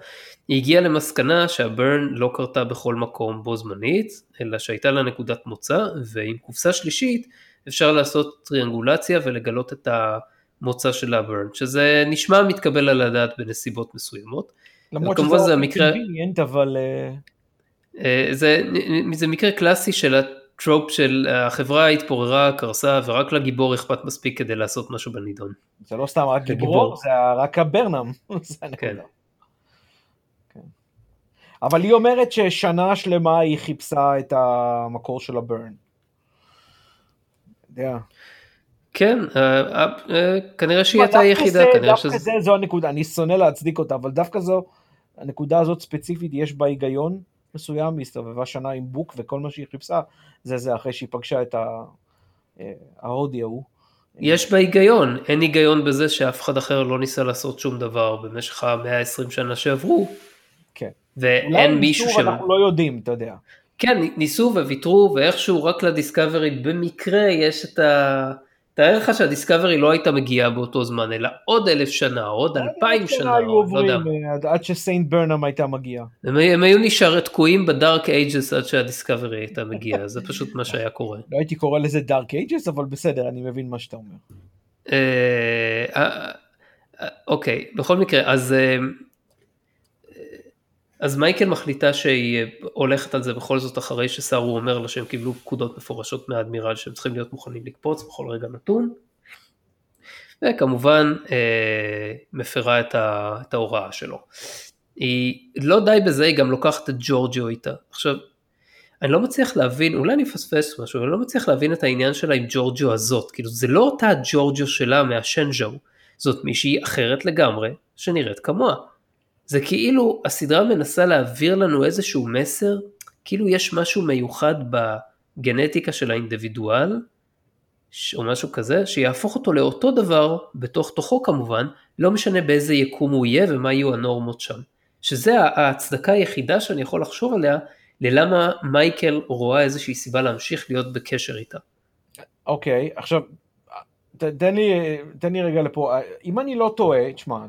S1: היא הגיעה למסקנה שהברן לא קרתה בכל מקום בו זמנית, אלא שהייתה לה נקודת מוצא, ועם קופסה שלישית אפשר לעשות טריאנגולציה ולגלות את המוצא של הברן, שזה נשמע מתקבל על הדעת בנסיבות מסוימות.
S2: למרות שזה זה המקרה... אבל... אה,
S1: אה, זה, זה מקרה קלאסי של הטרופ של החברה התפוררה, קרסה, ורק לגיבור אכפת מספיק כדי לעשות משהו בנידון.
S2: זה לא סתם רק גיבור, זה רק הברנם. כן. אבל היא אומרת ששנה שלמה היא חיפשה את המקור של הברן. יודע.
S1: כן, אה, אה, כנראה שהיא הייתה היחידה, כנראה
S2: שזה... דווקא זה, זו הנקודה, אני שונא להצדיק אותה, אבל דווקא זו, הנקודה הזאת ספציפית, יש בה היגיון מסוים, היא הסתובבה שנה עם בוק, וכל מה שהיא חיפשה, זה זה אחרי שהיא פגשה את אה, ההודי ההוא.
S1: יש בה היגיון, אין היגיון בזה שאף אחד אחר לא ניסה לעשות שום דבר במשך המאה ה-20 שנה שעברו.
S2: כן.
S1: ואין מישהו
S2: שם... אנחנו לא יודעים, אתה יודע.
S1: כן, ניסו וויתרו, ואיכשהו רק לדיסקאברי במקרה יש את ה... תאר לך שהדיסקאברי לא הייתה מגיעה באותו זמן, אלא עוד אלף שנה, עוד אלפיים שנה,
S2: היו עוברים, לא יודע. עד ש Saint ברנאם הייתה מגיעה.
S1: הם, היו נשאר תקועים ב dark ages עד שהדיסקאברי הייתה מגיעה, זה פשוט מה שהיה קורה.
S2: לא הייתי קורא לזה dark ages, אבל בסדר, אני מבין מה שאתה אומר. אה,
S1: אה, אה, אוקיי, בכל מקרה, אז... אז מייקל מחליטה שהיא הולכת על זה בכל זאת אחרי שסארו אומר לה שהם קיבלו פקודות מפורשות מהאדמירל שהם צריכים להיות מוכנים לקפוץ בכל רגע נתון. וכמובן אה, מפרה את, ה, את ההוראה שלו. היא לא די בזה, היא גם לוקחת את ג'ורג'יו איתה. עכשיו, אני לא מצליח להבין, אולי אני אפספס משהו, אני לא מצליח להבין את העניין שלה עם ג'ורג'יו הזאת. כאילו זה לא אותה ג'ורג'יו שלה מהשנז'ו, זאת מישהי אחרת לגמרי, שנראית כמוה. זה כאילו הסדרה מנסה להעביר לנו איזשהו מסר, כאילו יש משהו מיוחד בגנטיקה של האינדיבידואל, או משהו כזה, שיהפוך אותו לאותו דבר, בתוך תוכו כמובן, לא משנה באיזה יקום הוא יהיה ומה יהיו הנורמות שם. שזה ההצדקה היחידה שאני יכול לחשוב עליה, ללמה מייקל רואה איזושהי סיבה להמשיך להיות בקשר איתה.
S2: אוקיי, okay, עכשיו, תן לי, תן לי רגע לפה, אם אני לא טועה, תשמע,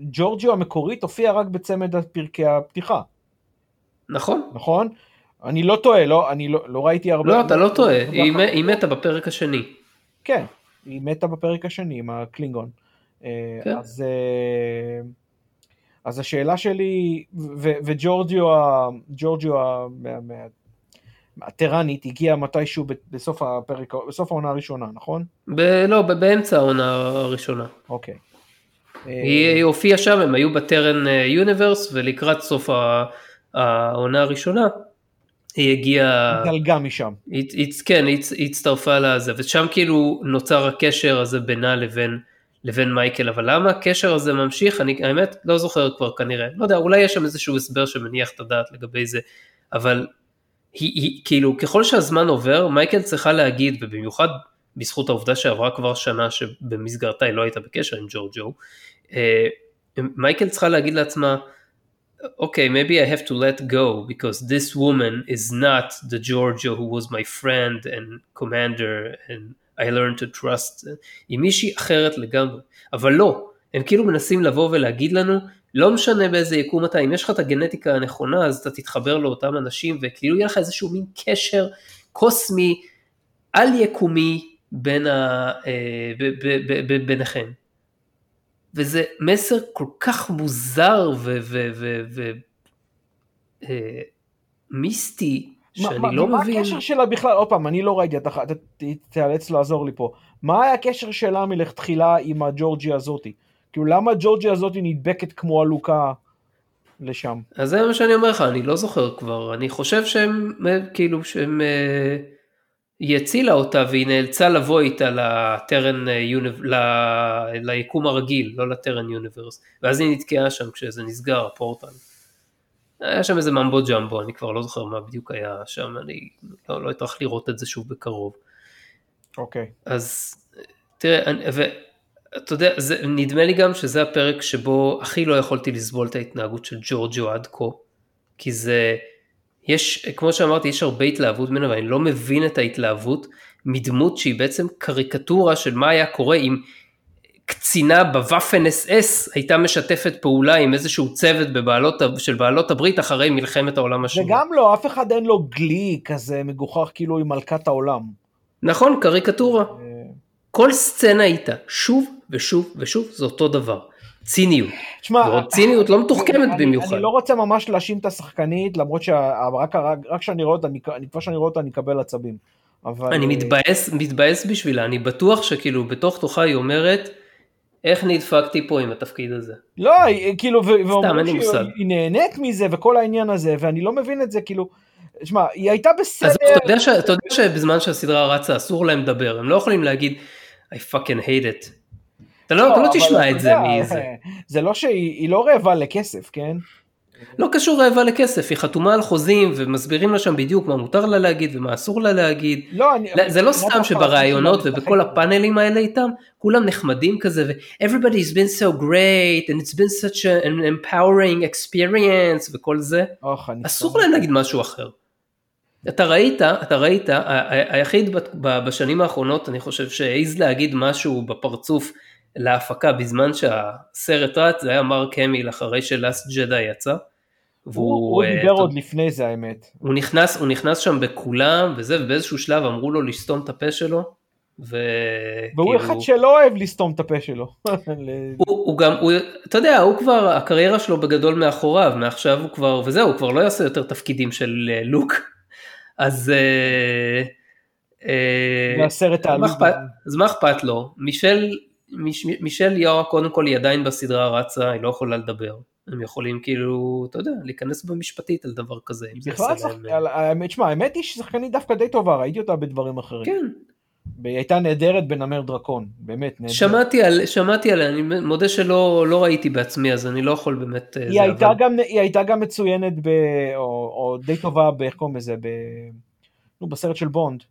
S2: ג'ורג'יו המקורית הופיע רק בצמד פרקי הפתיחה.
S1: נכון.
S2: נכון? אני לא טועה, לא, אני לא, לא ראיתי הרבה...
S1: לא, אתה לא טועה, היא, היא מתה בפרק השני.
S2: כן, היא מתה בפרק השני עם הקלינגון. אה, כן. אז, אה, אז השאלה שלי, ו, וג'ורג'יו, ג'ורג'יו הטרנית הגיעה מתישהו בסוף הפרק, בסוף העונה הראשונה, נכון?
S1: ב, לא, באמצע העונה הראשונה.
S2: אוקיי.
S1: היא הופיעה שם, הם היו בטרן יוניברס, ולקראת סוף העונה הראשונה, היא הגיעה...
S2: דלגה משם.
S1: היא, כן, היא, היא הצטרפה לזה, ושם כאילו נוצר הקשר הזה בינה לבין, לבין מייקל, אבל למה הקשר הזה ממשיך, אני האמת לא זוכר כבר כנראה, לא יודע, אולי יש שם איזשהו הסבר שמניח את הדעת לגבי זה, אבל היא, היא כאילו ככל שהזמן עובר, מייקל צריכה להגיד, ובמיוחד בזכות העובדה שעברה כבר שנה שבמסגרתה היא לא הייתה בקשר עם ג'ורג'ו, אה, מייקל צריכה להגיד לעצמה, אוקיי, okay, maybe I have to let go because this woman is not the Giorgio who was my friend and commander and I learned to trust, היא מישהי אחרת לגמרי, אבל לא, הם כאילו מנסים לבוא ולהגיד לנו, לא משנה באיזה יקום אתה, אם יש לך את הגנטיקה הנכונה אז אתה תתחבר לאותם אנשים וכאילו יהיה לך איזשהו מין קשר קוסמי על יקומי בין ה, אה, ב, ב, ב, ביניכם. וזה מסר כל כך מוזר ומיסטי, שאני
S2: מה,
S1: לא
S2: מה
S1: מבין.
S2: הקשר שלה בכלל? עוד פעם, אני לא ראיתי, אתה, תיאלץ לעזור לי פה. מה היה הקשר שלה מלכתחילה עם הג'ורג'י הזאתי? כאילו, למה הג'ורג'י הזאתי נדבקת כמו עלוקה לשם?
S1: אז זה מה שאני אומר לך, אני לא זוכר כבר, אני חושב שהם, אה, כאילו, שהם, אה, היא הצילה אותה והיא נאלצה לבוא איתה לטרן, אה, ל- ליקום הרגיל, לא לטרן יוניברס, ואז היא נתקעה שם כשזה נסגר, הפורטל. היה שם איזה ממבו ג'מבו, אני כבר לא זוכר מה בדיוק היה שם, אני לא, לא אטרח לראות את זה שוב בקרוב.
S2: אוקיי.
S1: אז תראה, אני- ואתה יודע, זה, נדמה לי גם שזה הפרק שבו הכי לא יכולתי לסבול את ההתנהגות של ג'ורג'ו עד כה, כי זה, יש, כמו שאמרתי, יש הרבה התלהבות ממנו, ואני לא מבין את ההתלהבות מדמות שהיא בעצם קריקטורה של מה היה קורה אם קצינה בוואפן אס אס הייתה משתפת פעולה עם איזשהו צוות בבעלות, של בעלות הברית אחרי מלחמת העולם השנייה.
S2: וגם לא, אף אחד אין לו גלי כזה מגוחך כאילו עם מלכת העולם.
S1: נכון, קריקטורה.
S2: אה,
S1: כל סצנה איתה, שוב ושוב ושוב, זה אותו דבר. ציניות.
S2: תשמע,
S1: ועוד ציניות לא מתוחכמת
S2: אני-
S1: במיוחד.
S2: אני לא רוצה ממש להאשים את השחקנית, למרות שרק כשאני רואה אותה, אני- כבר שאני רואה אותה אני אקבל עצבים. אבל...
S1: אני
S2: אה,
S1: מתבאס, מתבאס בשבילה, אני בטוח שכאילו בתוך תוכה היא אומרת, איך נדפקתי פה עם התפקיד הזה.
S2: לא, כאילו, ואומרים. שהיא נהנית מזה וכל העניין הזה, ואני לא מבין את זה, כאילו, שמע, היא הייתה בסדר.
S1: אז אתה יודע, ש, אתה יודע שבזמן שהסדרה רצה אסור להם לדבר, הם לא יכולים להגיד, I fucking hate it. אתה לא, אתה לא תשמע את זה מזה.
S2: זה לא שהיא היא לא רעבה לכסף, כן?
S1: לא קשור רעבה לכסף, היא חתומה על חוזים ומסבירים לה שם בדיוק מה מותר לה להגיד ומה אסור לה להגיד.
S2: לא, אני...
S1: לא, זה לא
S2: אני
S1: סתם
S2: רק
S1: שבראיונות ובכל הפאנלים האלה איתם, כולם נחמדים כזה, ו- everybody's been so great, and it's been such an empowering experience וכל זה,
S2: אוח,
S1: אסור. להם להגיד משהו אחר. אתה ראית, אתה ראית, היחיד בשנים האחרונות, אני חושב שהעז להגיד משהו בפרצוף להפקה בזמן שהסרט רץ, זה היה מרק המיל אחרי שלאסט ג'דה יצא.
S2: הוא
S1: והוא
S2: הוא
S1: אה,
S2: דיבר עוד לפני זה, האמת.
S1: הוא נכנס, הוא נכנס שם בכולם וזה, ובאיזשהו שלב אמרו לו לסתום את הפה שלו. ו...
S2: והוא
S1: כאילו,
S2: אחד שלא אוהב לסתום את הפה שלו.
S1: הוא, הוא גם, הוא, אתה יודע, הוא כבר, הקריירה שלו בגדול מאחוריו, מעכשיו הוא כבר, וזהו, הוא כבר לא יעשה יותר תפקידים של אה, לוק. אז... אה, אה,
S2: זה הסרט
S1: מה
S2: העלוב.
S1: אכפת- אז מה אכפת לו? מישל, מיש, מישל יארה, קודם כל היא עדיין בסדרה רצה, היא לא יכולה לדבר. הם יכולים כאילו, אתה יודע, להיכנס במשפטית על דבר כזה. זה
S2: בכלל,
S1: יעשה
S2: שחק-
S1: להם,
S2: על- האמת, שמע, האמת היא ששחקנית דווקא די טובה, ראיתי אותה בדברים אחרים.
S1: כן,
S2: והיא הייתה נהדרת בנמר דרקון, באמת נהדרת.
S1: שמעתי, על, שמעתי עליה, אני מודה שלא לא ראיתי בעצמי, אז אני לא יכול באמת... אה,
S2: היא הייתה
S1: אבל-
S2: גם, היא הייתה גם מצוינת, ב, או, או די טובה, איך קוראים לזה, ב, נו, בסרט של בונד,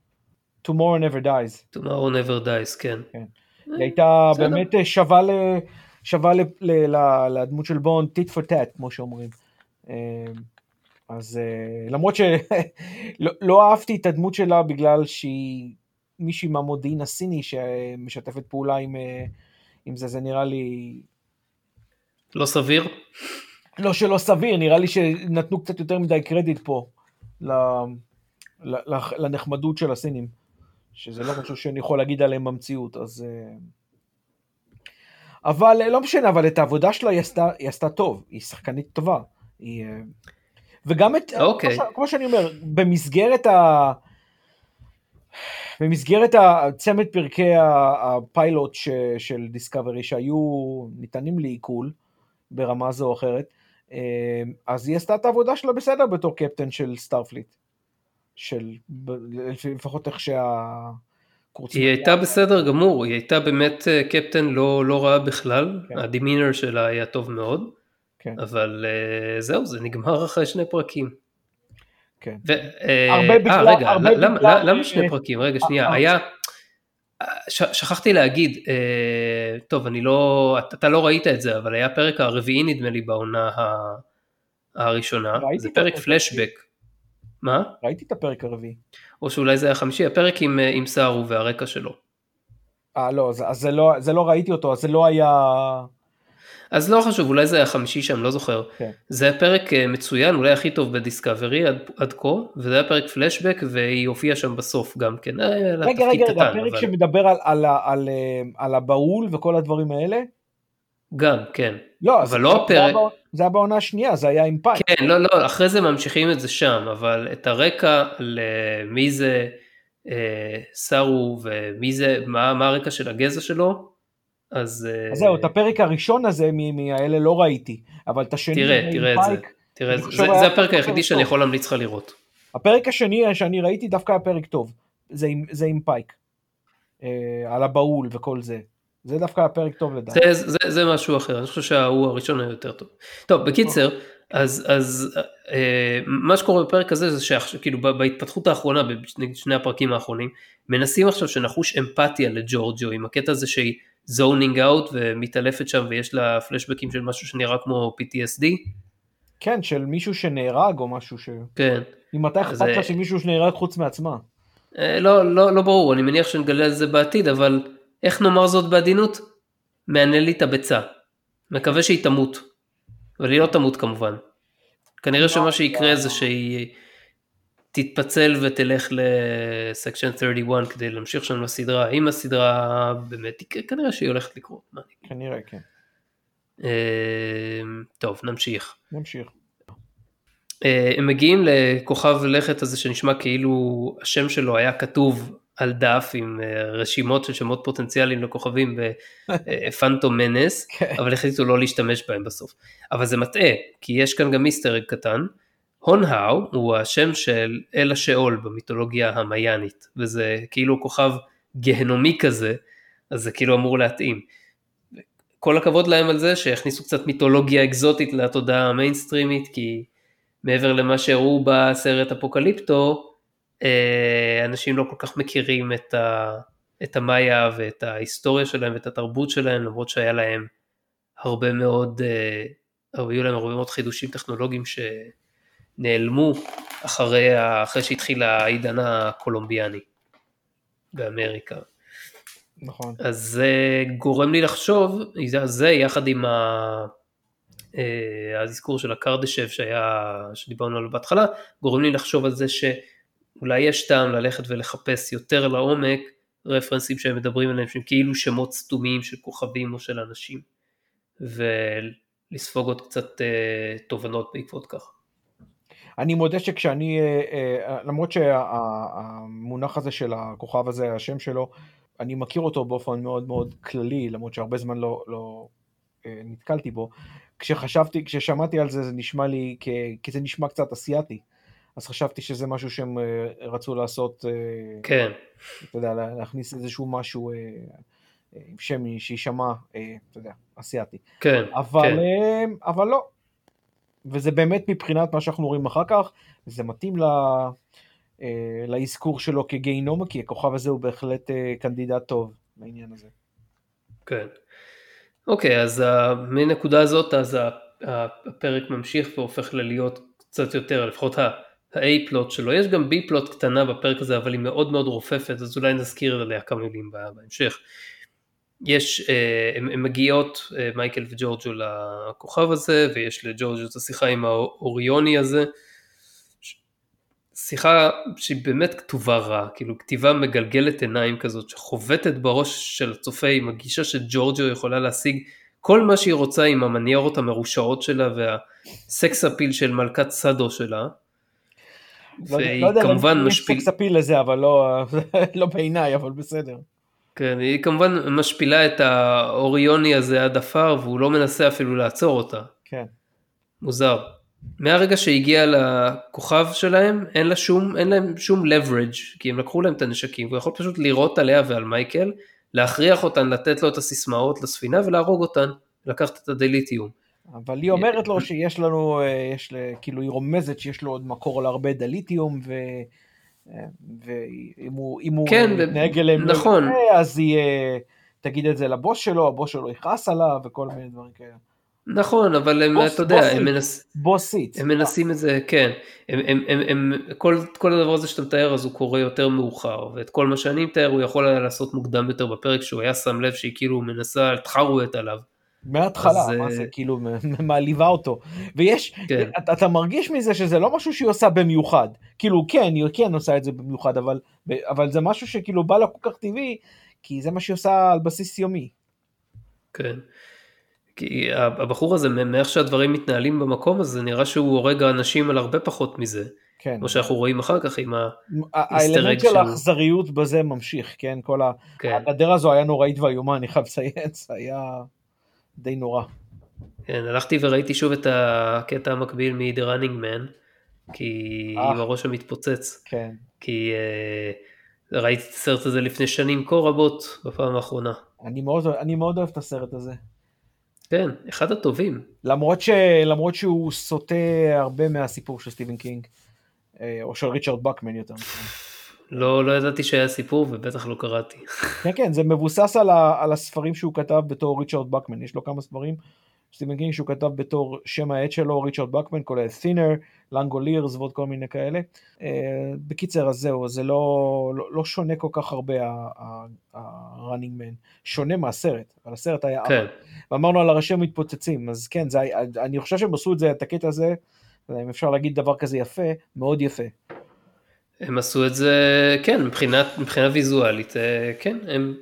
S2: Tomorrow Never Dies.
S1: Tomorrow never dies, כן.
S2: היא הייתה
S1: בסדר.
S2: באמת אה, שווה, ל, שווה ל, ל, ל, לדמות של בונד, tit for tat, כמו שאומרים. אה, אז אה, למרות שלא לא אהבתי את הדמות שלה בגלל שהיא מישהי מהמודיעין הסיני שמשתפת פעולה עם, עם זה, זה נראה לי
S1: לא סביר?
S2: לא שלא סביר, נראה לי שנתנו קצת יותר מדי קרדיט פה ל, לנחמדות של הסינים, שזה לא משהו שאני יכול להגיד עליהם במציאות, אז... אה, אבל אה, לא משנה, אבל את העבודה שלה היא עשתה, היא עשתה טוב, היא שחקנית טובה. היא, אה, וגם את,
S1: אוקיי.
S2: כמו, ש, כמו שאני אומר, במסגרת ה... במסגרת הצמד פרקי הפיילוט ש, של דיסקאברי שהיו ניתנים לעיכול ברמה זו או אחרת, אז היא עשתה את העבודה שלה בסדר בתור קפטן של סטארפליט. של, לפחות איך שהקורס...
S1: היא הייתה בסדר גמור, היא הייתה באמת אה, קפטן לא, לא רעה בכלל,
S2: כן.
S1: ה demeanor שלה היה טוב מאוד,
S2: כן.
S1: אבל אה, זהו, זה נגמר אחרי שני פרקים.
S2: כן.
S1: ו, אה,
S2: הרבה
S1: אה,
S2: בגלל-
S1: רגע,
S2: הרבה
S1: למה,
S2: בגלל-
S1: למה שני פרקים? רגע, שנייה,
S2: אה,
S1: היה... ש, שכחתי להגיד, אה, טוב, אני לא, אתה, אתה לא ראית את זה, אבל היה הפרק הרביעי נדמה לי בעונה ה- הראשונה, זה פרק פלשבק. מה?
S2: ראיתי את הפרק הרביעי.
S1: או שאולי זה היה חמישי, הפרק עם, אה, עם סערו והרקע שלו.
S2: אה, לא, אז, אז זה לא, זה לא ראיתי אותו, אז זה לא היה...
S1: אז לא חשוב, אולי זה היה חמישי שם, לא זוכר.
S2: כן.
S1: זה היה פרק אה, מצוין, אולי הכי טוב בדיסקאברי עד, עד כה, וזה היה פרק פלשבק והיא הופיעה שם בסוף גם כן. אה,
S2: רגע, רגע, רגע, הפרק
S1: אבל-
S2: שמדבר על, על, על, אה, על הבהול וכל הדברים האלה?
S1: גם, כן.
S2: לא,
S1: אבל לא הפרק.
S2: זה היה בעונה השנייה, זה היה עם פייק.
S1: כן, לא, לא, אחרי זה ממשיכים את זה שם, אבל את הרקע למי זה אה, סארו ומי זה, מה, מה הרקע של הגזע שלו, אז...
S2: אז זהו, את הפרק הראשון הזה מהאלה לא ראיתי, אבל את השני
S1: תראה, תראה את זה. תראה, זה, זה, זה הפרק היחידי שאני יכול להמליץ לך לראות.
S2: הפרק השני שאני ראיתי דווקא היה פרק טוב, זה עם, זה עם פייק, אה, על הבהול וכל זה. זה דווקא הפרק טוב לדעתי.
S1: זה, זה, זה משהו אחר, אני חושב שההוא הראשון היה יותר טוב. טוב, בקיצר, אז, אז אה, מה שקורה בפרק הזה זה שכאילו בהתפתחות האחרונה, בשני הפרקים האחרונים, מנסים עכשיו שנחוש אמפתיה לג'ורג'ו עם הקטע הזה שהיא זונינג אאוט ומתעלפת שם ויש לה פלשבקים של משהו שנראה כמו PTSD.
S2: כן, של מישהו שנהרג או משהו ש...
S1: כן.
S2: אם אתה אכפת לך שמישהו שנהרג חוץ מעצמה.
S1: אה, לא, לא, לא ברור, אני מניח שנגלה על זה בעתיד, אבל איך נאמר זאת בעדינות? מענה לי את הביצה. מקווה שהיא תמות. אבל היא לא תמות כמובן. כנראה לא, שמה שיקרה לא. זה שהיא תתפצל ותלך לסקשן 31 כדי להמשיך שם לסדרה. אם הסדרה באמת תקרה, כנראה שהיא הולכת לקרות.
S2: כנראה כן.
S1: אה, טוב, נמשיך.
S2: נמשיך.
S1: אה, הם מגיעים לכוכב לכת הזה שנשמע כאילו השם שלו היה כתוב על דף עם אה, רשימות של שמות פוטנציאליים לכוכבים בפנטום מנס, כן. אבל החליטו לא להשתמש בהם בסוף. אבל זה מטעה, כי יש כאן גם מיסטר קטן. הון האו הוא השם של אל השאול במיתולוגיה המיינית, וזה כאילו כוכב גהנומי כזה, אז זה כאילו אמור להתאים. כל הכבוד להם על זה שהכניסו קצת מיתולוגיה אקזוטית לתודעה המיינסטרימית, כי מעבר למה שהראו בסרט אפוקליפטו, אה, אנשים לא כל כך מכירים את, ה, את המאיה ואת ההיסטוריה שלהם ואת התרבות שלהם, למרות שהיה להם הרבה מאוד, אה, היו להם הרבה מאוד חידושים טכנולוגיים שנעלמו אחרי, אחרי שהתחיל העידן הקולומביאני באמריקה.
S2: נכון.
S1: אז זה גורם לי לחשוב, זה יחד עם ה... האזכור של הקרדשב שהיה, שדיברנו עליו בהתחלה, גורם לי לחשוב על זה שאולי יש טעם ללכת ולחפש יותר לעומק רפרנסים שהם מדברים עליהם שהם כאילו שמות סתומיים של כוכבים או של אנשים ולספוג עוד קצת אה, תובנות בעקבות כך.
S2: אני מודה שכשאני, אה, אה, למרות שהמונח הזה של הכוכב הזה, השם שלו, אני מכיר אותו באופן מאוד מאוד כללי, למרות שהרבה זמן לא, לא נתקלתי בו, כשחשבתי, כששמעתי על זה, זה נשמע לי, כי זה נשמע קצת אסיאתי. אז חשבתי שזה משהו שהם אה, רצו לעשות, אה,
S1: כן.
S2: אתה יודע, להכניס איזשהו משהו אה, עם שם שיישמע, אתה יודע, אסיאתי.
S1: כן,
S2: אבל,
S1: כן.
S2: אבל לא. וזה באמת מבחינת מה שאנחנו רואים אחר כך, זה מתאים ל... לאזכור שלו כגיהינום, כי הכוכב הזה הוא בהחלט קנדידט טוב לעניין הזה.
S1: כן. אוקיי, אז מנקודה הזאת, אז הפרק ממשיך והופך ללהיות קצת יותר, לפחות ה-A פלוט שלו. יש גם B פלוט קטנה בפרק הזה, אבל היא מאוד מאוד רופפת, אז אולי נזכיר עליה כמה מילים בהמשך. יש, אה, הן מגיעות, אה, מייקל וג'ורג'ו לכוכב הזה, ויש לג'ורג'ו את השיחה עם האוריוני הזה. שיחה שהיא באמת כתובה רע, כאילו כתיבה מגלגלת עיניים כזאת שחובטת בראש של הצופה עם הגישה שג'ורג'ו יכולה להשיג כל מה שהיא רוצה עם המניירות המרושעות שלה והסקס אפיל של מלכת סאדו שלה.
S2: לא והיא לא כמובן משפיל... יש סקס אפיל לזה אבל לא, לא בעיניי אבל בסדר.
S1: כן, היא כמובן משפילה את האוריוני הזה עד עפר והוא לא מנסה אפילו לעצור אותה.
S2: כן.
S1: מוזר. מהרגע שהגיע לכוכב שלהם, אין, לה שום, אין להם שום leverage, כי הם לקחו להם את הנשקים, והוא יכול פשוט לירות עליה ועל מייקל, להכריח אותן לתת לו את הסיסמאות לספינה ולהרוג אותן, לקחת את הדליטיום.
S2: אבל היא אומרת לו שיש לנו, אה, יש, כאילו היא רומזת שיש לו עוד מקור להרבה דליטיום, ו... אה, ואם הוא, אם
S1: כן,
S2: הוא יתנהג אליהם,
S1: נכון,
S2: אז היא תגיד את זה לבוס שלו, הבוס שלו יכעס עליו וכל מיני דברים כאלה.
S1: נכון, אבל הם, בוס, אתה יודע, בוסית, הם, מנס...
S2: בוסית.
S1: הם מנסים את זה, כן, הם, הם, הם, הם, כל, כל הדבר הזה שאתה מתאר אז הוא קורה יותר מאוחר, ואת כל מה שאני מתאר הוא יכול היה לעשות מוקדם יותר בפרק שהוא היה שם לב שהיא כאילו מנסה תחרוית עליו.
S2: מההתחלה, אז, מה אה, זה כאילו מעליבה אותו, ויש, כן. אתה, אתה מרגיש מזה שזה לא משהו שהיא עושה במיוחד, כאילו כן, היא כן עושה את זה במיוחד, אבל, אבל זה משהו שכאילו בא לה כל כך טבעי, כי זה מה שהיא עושה על בסיס יומי.
S1: כן. כי הבחור הזה, מאיך שהדברים מתנהלים במקום הזה, נראה שהוא הורג אנשים על הרבה פחות מזה.
S2: כן.
S1: כמו שאנחנו רואים אחר כך עם ה...
S2: האלמנט של האכזריות בזה ממשיך, כן? כל ה... כן. הגדר הזו היה נוראית ואיומה, אני חייב לציין, זה היה די נורא.
S1: כן, הלכתי וראיתי שוב את הקטע המקביל מ-The Running Man, כי עם הראש המתפוצץ.
S2: כן.
S1: כי uh, ראיתי את הסרט הזה לפני שנים כה רבות, בפעם האחרונה.
S2: אני מאוד, אני מאוד אוהב את הסרט הזה.
S1: כן, אחד הטובים.
S2: למרות, ש, למרות שהוא סוטה הרבה מהסיפור של סטיבן קינג, אה, או של ריצ'רד בכמן יותר נכון.
S1: לא, לא ידעתי שהיה סיפור ובטח לא קראתי.
S2: כן, כן, זה מבוסס על, ה, על הספרים שהוא כתב בתור ריצ'רד בכמן, יש לו כמה ספרים סטיבן קינג שהוא כתב בתור שם העט שלו, ריצ'רד בכמן, כולל Thinner, לנגולירס ועוד כל מיני כאלה. Uh, בקיצר, אז זהו, זה לא, לא, לא שונה כל כך הרבה ה-running man, שונה מהסרט, אבל הסרט היה...
S1: כן.
S2: ואמרנו על הראשי מתפוצצים, אז כן, זה, אני חושב שהם עשו את זה, את הקטע הזה, אם אפשר להגיד דבר כזה יפה, מאוד יפה.
S1: הם עשו את זה, כן, מבחינת, מבחינה ויזואלית, אה, כן, הם,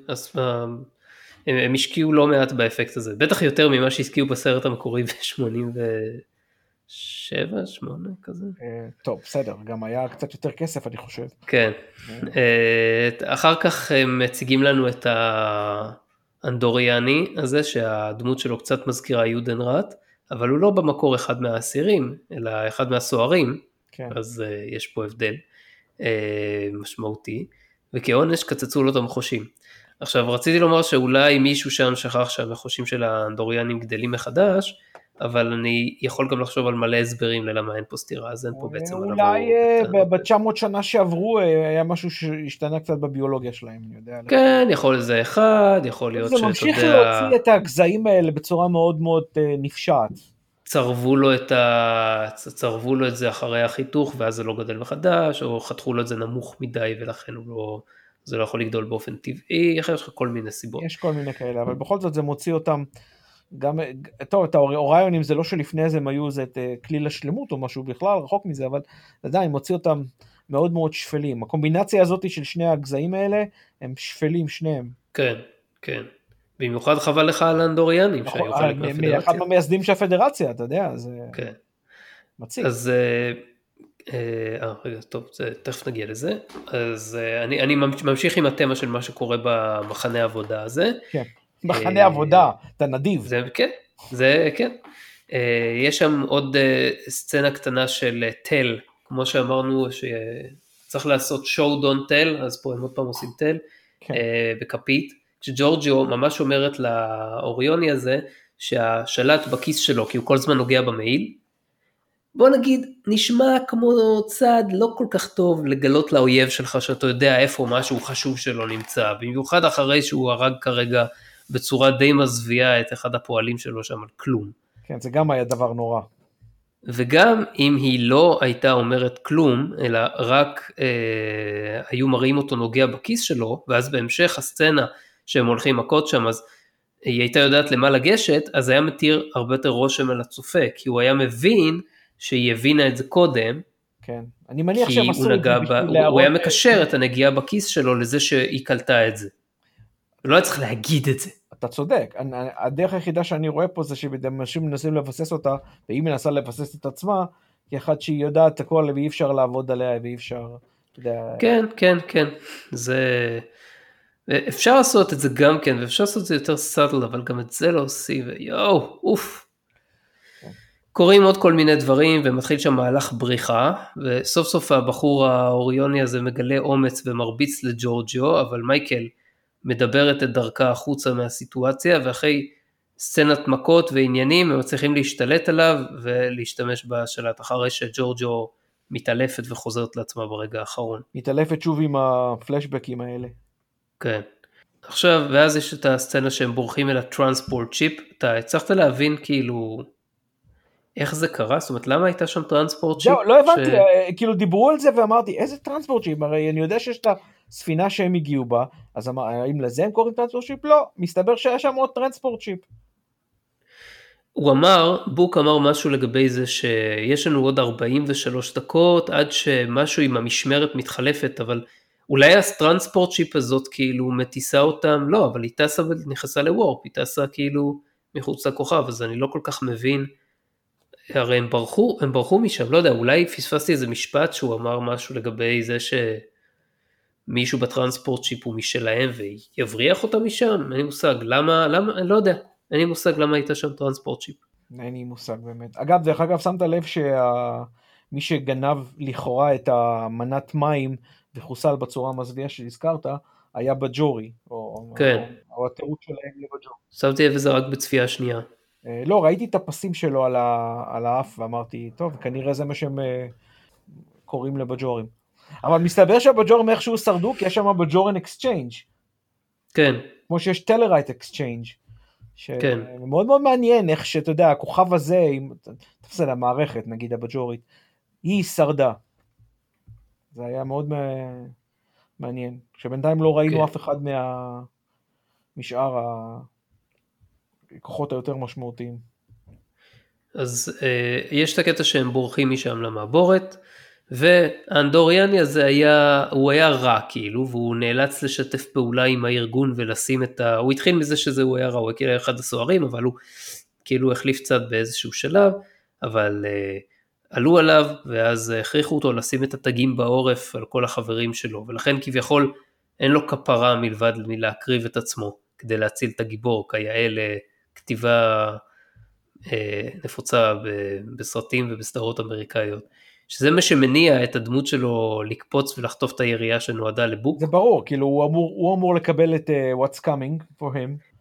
S1: הם, הם השקיעו לא מעט באפקט הזה, בטח יותר ממה שהשקיעו בסרט המקורי ב-87, 8 כזה.
S2: אה, טוב, בסדר, גם היה קצת יותר כסף אני חושב.
S1: כן. אה. אחר כך הם מציגים לנו את האנדוריאני הזה, שהדמות שלו קצת מזכירה יודנראט, אבל הוא לא במקור אחד מהאסירים, אלא אחד מהסוהרים, כן. אז יש פה הבדל uh, משמעותי, וכעונש קצצו לו את המחושים. עכשיו רציתי לומר שאולי מישהו שם שכח שהמחושים של האנדוריאנים גדלים מחדש, אבל אני יכול גם לחשוב על מלא הסברים ללמה אין פה סתירה, אז אין פה בעצם...
S2: אולי אה, ב-900 שנה שעברו אה, היה משהו שהשתנה קצת בביולוגיה שלהם, אני יודע.
S1: כן, יכול להיות זה אחד, יכול להיות שאתה יודע...
S2: זה ממשיך להוציא את הגזעים האלה בצורה מאוד מאוד אה, נפשעת.
S1: צרבו לו את ה... צרבו לו את זה אחרי החיתוך ואז זה לא גדל מחדש, או חתכו לו את זה נמוך מדי ולכן הוא לא... זה לא יכול לגדול באופן טבעי, יש לך כל מיני סיבות.
S2: יש כל מיני כאלה, אבל בכל זאת זה מוציא אותם, גם, טוב, את האוריונים זה לא שלפני זה הם היו איזה אה, כליל השלמות או משהו בכלל, רחוק מזה, אבל עדיין מוציא אותם מאוד מאוד שפלים. הקומבינציה הזאת של שני הגזעים האלה, הם שפלים שניהם.
S1: כן, כן. במיוחד חבל לך על האנדוריאנים
S2: שהיו נכון, חלק אה, מהפדרציה. אחד מהמייסדים של הפדרציה, אתה יודע, זה
S1: כן.
S2: מציג.
S1: אז אה, אה, רגע, טוב, זה, תכף נגיע לזה. אז אה, אני, אני ממשיך עם התמה של מה שקורה במחנה העבודה הזה.
S2: כן, מחנה עבודה, אתה נדיב.
S1: זה, כן, זה, כן. יש שם עוד סצנה קטנה של תל, כמו שאמרנו שצריך לעשות show don't tell, אז פה הם עוד פעם עושים תל, כן. בכפית, כשג'ורג'יו ממש אומרת לאוריוני הזה שהשלט בכיס שלו, כי הוא כל הזמן נוגע במעיל, בוא נגיד, נשמע כמו צעד לא כל כך טוב לגלות לאויב שלך שאתה יודע איפה משהו חשוב שלו נמצא, במיוחד אחרי שהוא הרג כרגע בצורה די מזוויעה את אחד הפועלים שלו שם על כלום.
S2: כן, זה גם היה דבר נורא.
S1: וגם אם היא לא הייתה אומרת כלום, אלא רק אה, היו מראים אותו נוגע בכיס שלו, ואז בהמשך הסצנה שהם הולכים מכות שם, אז היא הייתה יודעת למה לגשת, אז היה מתיר הרבה יותר רושם על הצופה, כי הוא היה מבין שהיא הבינה את זה קודם.
S2: כן, אני מניח שהם עשו את זה
S1: בשביל להראות... הוא היה מקשר את הנגיעה בכיס שלו לזה שהיא קלטה את זה. לא היה צריך להגיד את זה.
S2: אתה צודק, הדרך היחידה שאני רואה פה זה שאנשים מנסים לבסס אותה, והיא מנסה לבסס את עצמה, כאחד שהיא יודעת הכל ואי אפשר לעבוד עליה ואי אפשר.
S1: כן, כן, כן, זה... אפשר לעשות את זה גם כן, ואפשר לעשות את זה יותר סאטל, אבל גם את זה לא עושים, ויואו, אוף. קורים עוד כל מיני דברים ומתחיל שם מהלך בריחה וסוף סוף הבחור האוריוני הזה מגלה אומץ ומרביץ לג'ורג'יו אבל מייקל מדברת את דרכה החוצה מהסיטואציה ואחרי סצנת מכות ועניינים הם מצליחים להשתלט עליו ולהשתמש בשלט אחרי שג'ורג'יו מתעלפת וחוזרת לעצמה ברגע האחרון.
S2: מתעלפת שוב עם הפלשבקים האלה.
S1: כן. עכשיו ואז יש את הסצנה שהם בורחים אל הטרנספורט צ'יפ אתה הצלחת להבין כאילו איך זה קרה? זאת אומרת, למה הייתה שם transport ship?
S2: לא הבנתי, ש... אה, כאילו דיברו על זה ואמרתי, איזה transport ship? הרי אני יודע שיש את הספינה שהם הגיעו בה, אז אמר, האם לזה הם קוראים transport ship? לא, מסתבר שהיה שם עוד transport ship.
S1: הוא אמר, בוק אמר משהו לגבי זה שיש לנו עוד 43 דקות עד שמשהו עם המשמרת מתחלפת, אבל אולי ה transport ship הזאת כאילו מטיסה אותם, לא, אבל היא טסה ונכנסה ל warp, היא טסה כאילו מחוץ לכוכב, אז אני לא כל כך מבין, הרי הם ברחו, הם ברחו משם, לא יודע, אולי פספסתי איזה משפט שהוא אמר משהו לגבי זה שמישהו בטרנספורט שיפ הוא משלהם ויבריח אותם משם, אין לי מושג, למה, למה, אני לא יודע, אין לי מושג למה הייתה שם טרנספורט שיפ.
S2: אין לי מושג באמת. אגב, דרך אגב, שמת לב שמי שגנב לכאורה את המנת מים וחוסל בצורה המזוויעה שהזכרת, היה בג'ורי, או,
S1: כן.
S2: או, או התירוץ שלהם לבג'ורי.
S1: שמתי לב לזה רק בצפייה שנייה.
S2: אה, לא, ראיתי את הפסים שלו על, ה, על האף ואמרתי, טוב, כנראה זה מה שהם אה, קוראים לבג'ורים. אבל מסתבר שהבג'ורים איכשהו שרדו, כי יש שם Bajoran Exchange.
S1: כן.
S2: כמו שיש Tellarite Exchange.
S1: כן.
S2: מאוד מאוד מעניין איך שאתה יודע, הכוכב הזה, אם תפסד המערכת, נגיד הבג'ורית, היא שרדה. זה היה מאוד מעניין. שבינתיים לא ראינו
S1: כן.
S2: אף אחד מה... משאר הכוחות היותר משמעותיים.
S1: אז אה, יש את הקטע שהם בורחים משם למעבורת, והאנדוריאני הזה היה, הוא היה רע כאילו, והוא נאלץ לשתף פעולה עם הארגון ולשים את ה... הוא התחיל מזה שזה הוא היה רע, הוא היה אחד הסוהרים, אבל הוא כאילו החליף צד באיזשהו שלב, אבל אה, עלו עליו, ואז הכריחו אותו לשים את התגים בעורף על כל החברים שלו, ולכן כביכול אין לו כפרה מלבד מלהקריב את עצמו כדי להציל את הגיבור, כיאה לכתיבה אה, נפוצה בסרטים ובסדרות אמריקאיות. שזה מה שמניע את הדמות שלו לקפוץ ולחטוף את הירייה שנועדה לבוק.
S2: זה ברור, כאילו הוא אמור, הוא אמור לקבל את uh, what's coming for him.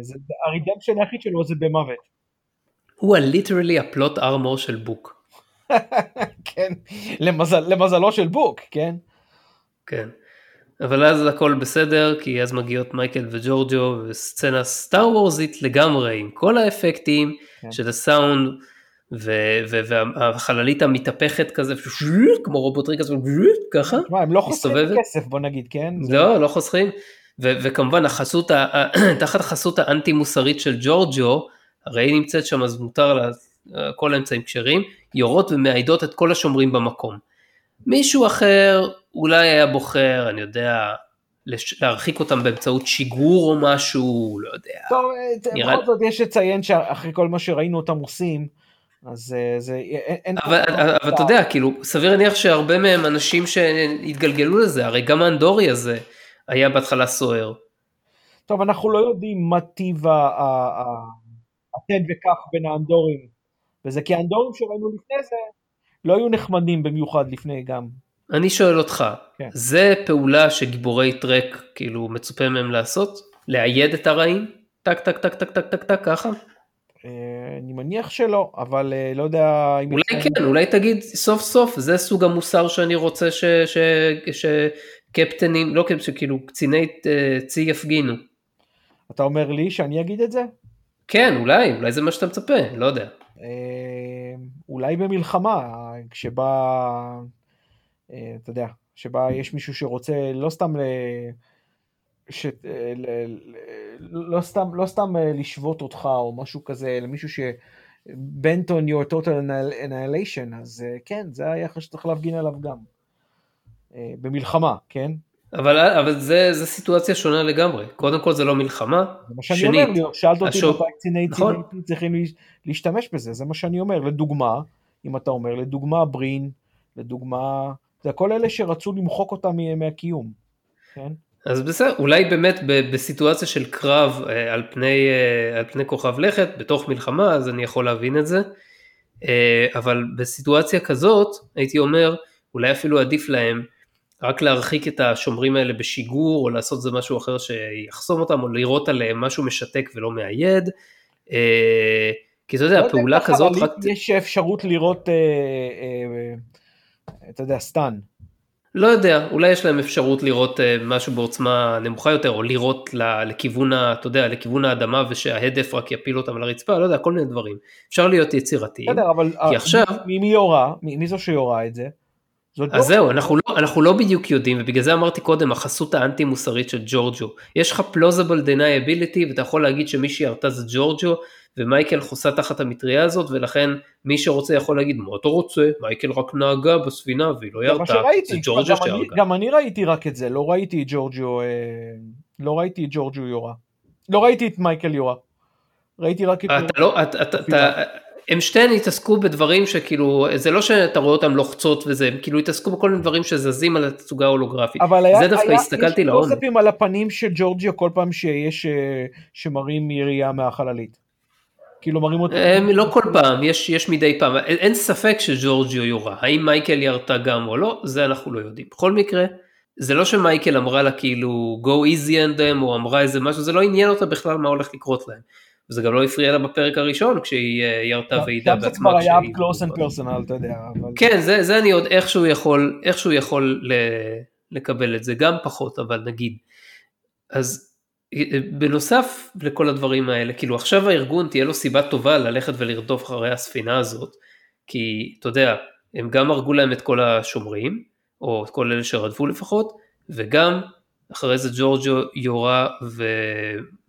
S2: זה, ה redemption היחיד שלו זה במוות.
S1: הוא ה literally ה plot armor של בוק.
S2: כן, למזל, למזלו של בוק, כן?
S1: כן. אבל אז הכל בסדר, כי אז מגיעות מייקל וג'ורג'ו וסצנה סטאר וורזית לגמרי, עם כל האפקטים כן. של הסאונד, והחללית המתהפכת כזה, כמו רובוטריק כזה, ככה,
S2: מה, הם לא חוסכים כסף בוא נגיד, כן?
S1: לא, לא חוסכים, וכמובן החסות, תחת החסות האנטי מוסרית של ג'ורג'ו, הרי היא נמצאת שם אז מותר לה, כל האמצעים כשרים, יורות ומעידות את כל השומרים במקום. מישהו אחר אולי היה בוחר, אני יודע, להרחיק אותם באמצעות שיגור או משהו, לא יודע.
S2: טוב, נראה... בכל זאת יש לציין שאחרי כל מה שראינו אותם עושים, אז אה, זה, אין...
S1: אבל, אבל, אבל אתה יודע, כאילו, סביר להניח שהרבה מהם אנשים שהתגלגלו לזה, הרי גם האנדורי הזה היה בהתחלה סוחר.
S2: טוב, אנחנו לא יודעים מה טיב התן וקח בין האנדורים, וזה כי האנדורים שראינו לפני זה, לא היו נחמדים במיוחד לפני גם.
S1: אני שואל אותך, כן. זה פעולה שגיבורי טרק כאילו מצופה מהם לעשות? לאייד את הרעים? טק טק טק טק טק טק טק ככה?
S2: אה, אני מניח שלא, אבל אה, לא יודע
S1: אם... אולי כן, כן, אולי תגיד סוף סוף, זה סוג המוסר שאני רוצה שקפטנים, לא קפטנים, כאילו קציני אה, צי יפגינו.
S2: אתה אומר לי שאני אגיד את זה?
S1: כן, אולי, אולי זה מה שאתה מצפה, לא יודע.
S2: אולי במלחמה, כשבא, אתה יודע, שבה יש מישהו שרוצה לא סתם ל... ש... ל... לא סתם, לא סתם לשבות אותך או משהו כזה, אלא מישהו ש... bent on your total annihilation, אז כן, זה היחס שצריך להפגין עליו גם. במלחמה, כן?
S1: אבל, אבל זה, זה סיטואציה שונה לגמרי, קודם כל זה לא מלחמה,
S2: זה מה שאני שנית, אומר, שאלת אותי השוק... מתי קציני נכון. צריכים להשתמש בזה, זה מה שאני אומר, לדוגמה, אם אתה אומר, לדוגמה ברין, לדוגמה, זה כל אלה שרצו למחוק אותם מהקיום, כן?
S1: אז בסדר, אולי באמת בסיטואציה של קרב אה, על פני, אה, על פני כוכב לכת, בתוך מלחמה, אז אני יכול להבין את זה, אה, אבל בסיטואציה כזאת, הייתי אומר, אולי אפילו עדיף להם רק להרחיק את השומרים האלה בשיגור, או לעשות זה משהו אחר שיחסום אותם, או לירות עליהם משהו משתק ולא מאייד. כי אתה יודע, לא פעולה כזאת רק...
S2: יש אפשרות לראות, אתה יודע, סטן.
S1: לא יודע, אולי יש להם אפשרות לראות משהו בעוצמה נמוכה יותר, או לירות לכיוון, אתה יודע, לכיוון האדמה ושההדף רק יפיל אותם על הרצפה, לא יודע, כל מיני דברים. אפשר להיות יצירתיים.
S2: בסדר, אבל כי עכשיו... מי, מי יורה? מי, מי זו שיורה את זה?
S1: אז לא... זהו, אנחנו לא, אנחנו לא בדיוק יודעים, ובגלל זה אמרתי קודם, החסות האנטי מוסרית של ג'ורג'ו. יש לך plausible deniability, ואתה יכול להגיד שמי שירתה זה ג'ורג'ו, ומייקל חוסה תחת המטריה הזאת, ולכן מי שרוצה יכול להגיד, מה אתה רוצה? מייקל רק נהגה בספינה והיא לא ירתה, זה ג'ורג'ו
S2: שהרגה. גם אני ראיתי רק את זה, לא ראיתי את ג'ורג'ו, אה, לא ראיתי את ג'ורג'ו יורה. לא ראיתי את מייקל יורה. ראיתי רק את...
S1: אתה לא, אתה, אתה, אתה, הם שתיהן התעסקו בדברים שכאילו, זה לא שאתה רואה אותם לוחצות וזה, הם כאילו התעסקו בכל מיני דברים שזזים על התצוגה ההולוגרפית.
S2: אבל היה,
S1: זה דווקא
S2: היה,
S1: הסתכלתי
S2: יש
S1: לעומק.
S2: קלוזאפים על הפנים של ג'ורג'יה כל פעם שיש, אה, שמראים ירייה מהחללית. כאילו מראים אותו.
S1: הם לא כל פעם, יש, יש מדי פעם, אין, אין ספק שג'ורג'יו יורה, האם מייקל ירתה גם או לא, זה אנחנו לא יודעים. בכל מקרה, זה לא שמייקל אמרה לה כאילו go easy on them או אמרה איזה משהו, זה לא עניין אותה בכלל מה הולך לקרות להם. וזה גם לא הפריע לה בפרק הראשון כשהיא אה, ירתה ועידה
S2: שם זה
S1: בעצמה.
S2: כבר היה close and personal, אתה יודע. אבל...
S1: כן, זה, זה אני עוד איכשהו יכול, איכשהו יכול ל, לקבל את זה, גם פחות, אבל נגיד. אז אה, בנוסף לכל הדברים האלה, כאילו עכשיו הארגון תהיה לו סיבה טובה ללכת ולרדוף אחרי הספינה הזאת, כי אתה יודע, הם גם הרגו להם את כל השומרים, או את כל אלה שרדפו לפחות, וגם אחרי זה ג'ורג'ו יורה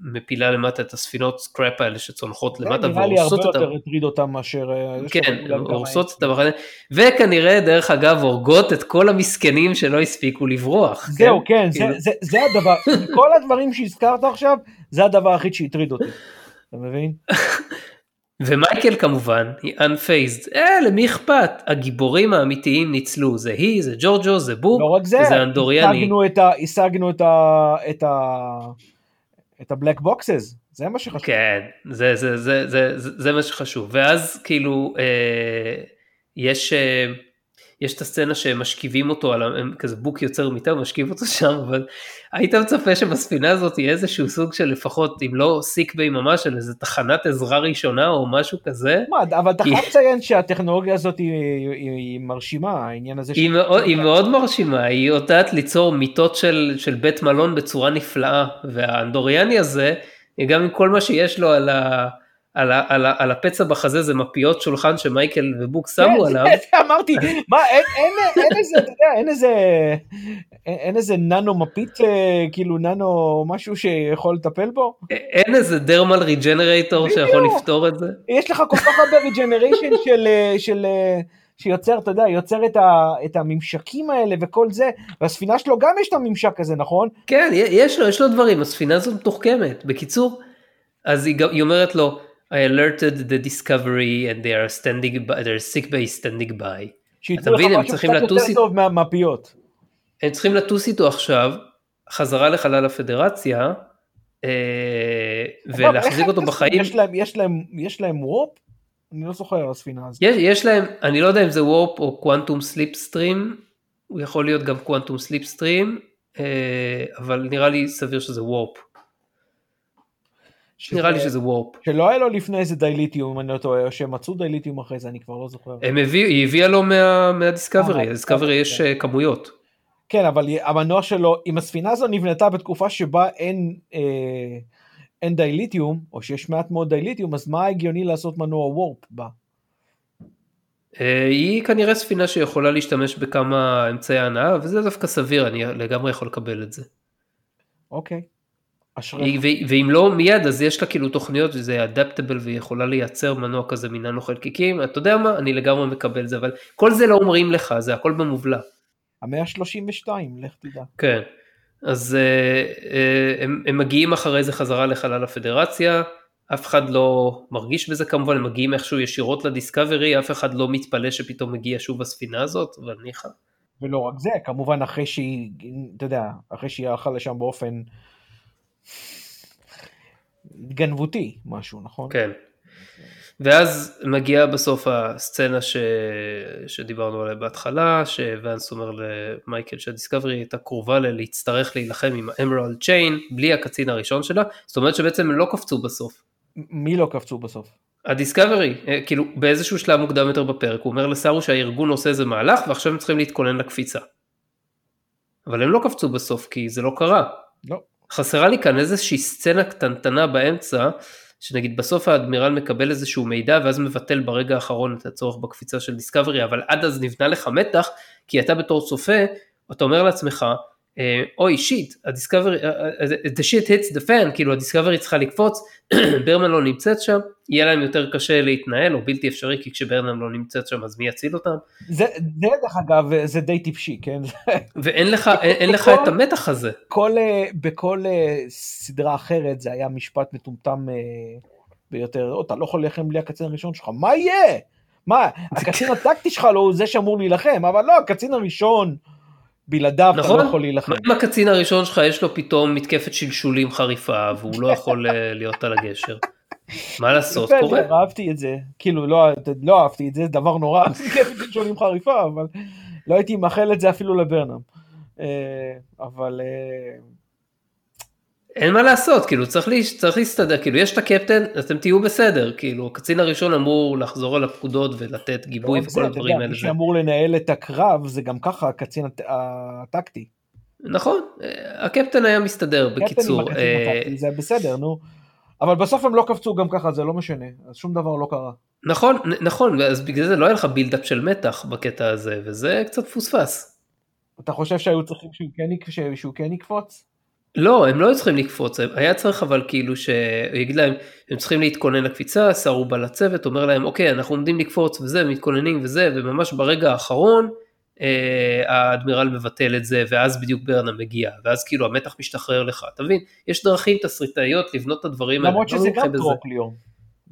S1: ומפילה למטה את הספינות סקראפ האלה שצונחות למטה
S2: נראה לי הרבה
S1: והורסות אותם.
S2: יותר הטריד אותם מאשר... אה,
S1: כן, הורסות. את המחנה, וכנראה דרך אגב הורגות את כל המסכנים שלא הספיקו לברוח.
S2: זהו, כן, זה-
S1: כאילו-
S2: זה- זה הדבר, כל הדברים שהזכרת עכשיו, זה הדבר היחיד שהטריד אותי. אתה מבין?
S1: ומייקל כמובן, היא unfazed, אה למי אכפת, הגיבורים האמיתיים ניצלו, זה היא, זה ג'ורג'ו, זה בוק,
S2: לא רק זה,
S1: וזה אנדוריאני.
S2: השגנו את ה... השגנו את ה... את ה... את ה black boxes, זה מה שחשוב.
S1: כן, זה, זה, זה, זה, זה, זה מה שחשוב, ואז כאילו אה, יש, אה, יש את הסצנה שהם משכיבים אותו, על, הם כזה בוק יוצר מיטה, משכיב אותו שם, אבל היית מצפה שבספינה הזאת יהיה איזשהו סוג של לפחות, אם לא סיק ביי ממש, של איזה תחנת עזרה ראשונה או משהו כזה,
S2: מה, אבל אתה חייב לציין שהטכנולוגיה הזאת היא, היא, היא מרשימה, העניין הזה
S1: היא מאוד, היא מאוד מרשימה, היא יודעת ליצור מיטות של, של בית מלון בצורה נפלאה, והאנדוריאני הזה, גם עם כל מה שיש לו על, ה, על, ה, על, ה, על הפצע בחזה, זה מפיות שולחן שמייקל ובוק שמו
S2: כן,
S1: עליו,
S2: זה אמרתי, מה, אין, אין, אין איזה, אתה יודע, אין איזה, אין, אין איזה ננו מפית, אה, כאילו ננו משהו שיכול לטפל בו?
S1: אין איזה דרמל ריג'נרייטור שיכול. לפתור את זה.
S2: יש לך כל כך הרבה ריג'נריישן של, אה, של, אה, שיוצר, אתה יודע, יוצר את, ה, את הממשקים האלה וכל זה, והספינה שלו גם יש את הממשק הזה, נכון?
S1: כן, יש לו, יש לו דברים, הספינה הזאת מתוחכמת. בקיצור, אז היא, היא אומרת לו, I alerted the discovery and they are standing by, they're sick by standing by.
S2: לך
S1: מבין, הם צריכים לטוס
S2: יותר
S1: איתו.
S2: טוב מהמפיות.
S1: הם צריכים לטוס איתו עכשיו, חזרה לחלל הפדרציה, אה, ולהחזיק אותו בחיים.
S2: יש להם, יש להם, יש להם וופ? אני לא זוכר הספינה הזאת.
S1: יש, יש להם, אני לא יודע אם זה וורפ או קוונטום סליפ סטרים, הוא יכול להיות גם quantum slipstream, אבל נראה לי סביר שזה warp.
S2: שזה-
S1: נראה לי שזה וורפ.
S2: שלא היה לו לפני איזה dilithium, אם אני לא טועה, או שהם מצאו dilithium אחרי זה, אני כבר לא זוכר.
S1: הם הביאו, היא הביאה לו מה, מהדיסקאברי,
S2: אה,
S1: הדיסקאברי יש
S2: כן.
S1: אה, כמויות.
S2: כן, אבל המנוע שלו, אם הספינה הזו נבנתה בתקופה שבה אין, אה, אין dilithium, או שיש מעט מאוד dilithium, אז מה הגיוני לעשות מנוע warp בה?
S1: היא כנראה ספינה שיכולה להשתמש בכמה אמצעי הנאה, וזה דווקא סביר, אני לגמרי יכול לקבל את זה.
S2: אוקיי. אשריך.
S1: ואם לא מיד אז יש לה כאילו תוכניות וזה אדפטבל והיא יכולה לייצר מנוע כזה מננו חלקיקים אתה יודע מה אני לגמרי מקבל את זה אבל כל זה לא אומרים לך זה הכל במובלע.
S2: המאה ה-32, לך תדע.
S1: כן. אז אה, הם, הם מגיעים אחרי זה חזרה לחלל הפדרציה אף אחד לא מרגיש בזה כמובן הם מגיעים איכשהו ישירות לדיסקאברי אף אחד לא מתפלא שפתאום מגיעה שוב הספינה הזאת אבל ניחא.
S2: ולא רק זה, כמובן אחרי שהיא, אתה יודע, אחרי שהיא הלכה לשם באופן גנבותי משהו, נכון?
S1: כן. ואז מגיעה בסוף הסצנה ש... שדיברנו עליה בהתחלה, שוואנס אומר למייקל שהדיסקאברי הייתה קרובה ל- להצטרך להילחם עם האמרלד צ'יין, בלי הקצין הראשון שלה, זאת אומרת שבעצם הם לא קפצו בסוף.
S2: מי לא קפצו בסוף?
S1: הדיסקאברי, אה, כאילו באיזשהו שלב מוקדם יותר בפרק, הוא אומר לסארו שהארגון עושה איזה מהלך ועכשיו הם צריכים להתכונן לקפיצה. אבל הם לא קפצו בסוף כי זה לא קרה.
S2: לא.
S1: חסרה לי כאן איזושהי סצנה קטנטנה באמצע, שנגיד בסוף האדמירל מקבל איזשהו מידע ואז מבטל ברגע האחרון את הצורך בקפיצה של דיסקאברי, אבל עד אז נבנה לך מתח, כי אתה בתור צופה, אתה אומר לעצמך, אה, אוי shit, הדיסקאברי, אה, אה, the shit hits the fan, כאילו הדיסקאברי צריכה לקפוץ, ברמן לא נמצאת שם, יהיה להם יותר קשה להתנהל, או בלתי אפשרי, כי כשברמן לא נמצאת שם אז מי יציל אותם,
S2: זה, זה דרך אגב, זה די טיפשי, כן?
S1: ואין לך, אין, לך את המתח הזה.
S2: כל, בכל סדרה אחרת זה היה משפט מטומטם ביותר, אתה לא יכול להילחם בלי הקצין הראשון שלך, מה יהיה? מה, הקצין הטקטי שלך לא הוא זה שאמור להילחם, אבל לא, הקצין הראשון, בלעדיו
S1: נכון?
S2: אתה לא יכול להילחם.
S1: אם הקצין הראשון שלך יש לו פתאום מתקפת שלשולים חריפה והוא לא יכול אה, להיות על הגשר? מה לעשות, קורה.
S2: אהבתי את זה, כאילו לא, לא אהבתי את זה, דבר נורא, מתקפת שלשולים חריפה, אבל לא הייתי מאחל את זה אפילו לברנם. אה, אבל אה,
S1: אין מה לעשות, כאילו צריך, לי, צריך להסתדר, כאילו יש את הקפטן, אתם תהיו בסדר, כאילו הקצין הראשון אמור לחזור על הפקודות ולתת גיבוי
S2: לא רק
S1: וכל
S2: זה,
S1: הדברים האלה.
S2: מי שאמור לנהל את הקרב זה גם ככה הקצין הט- הטקטי.
S1: נכון, אה, הקפטן היה מסתדר
S2: קפטן עם
S1: בקיצור.
S2: הקצין
S1: אה,
S2: הטקטי, זה בסדר, נו. אבל בסוף הם לא קפצו גם ככה, זה לא משנה, אז שום דבר לא קרה.
S1: נכון, נכון, אז בגלל זה לא היה לך בילדאפ של מתח בקטע הזה, וזה קצת פוספס.
S2: אתה חושב שהיו צריכים שהוא כן, שהוא כן יקפוץ?
S1: לא, הם לא היו צריכים לקפוץ, היה צריך אבל כאילו שהוא יגיד להם, הם צריכים להתכונן לקפיצה, שר הוא בא לצוות, אומר להם, אוקיי, אנחנו עומדים לקפוץ וזה, מתכוננים וזה, וממש ברגע האחרון, אה, האדמירל מבטל את זה, ואז בדיוק ברנהם מגיע, ואז כאילו המתח משתחרר לך, אתה מבין? יש דרכים תסריטאיות לבנות את הדברים האלה.
S2: למרות
S1: לא
S2: שזה גם. trope ליאור.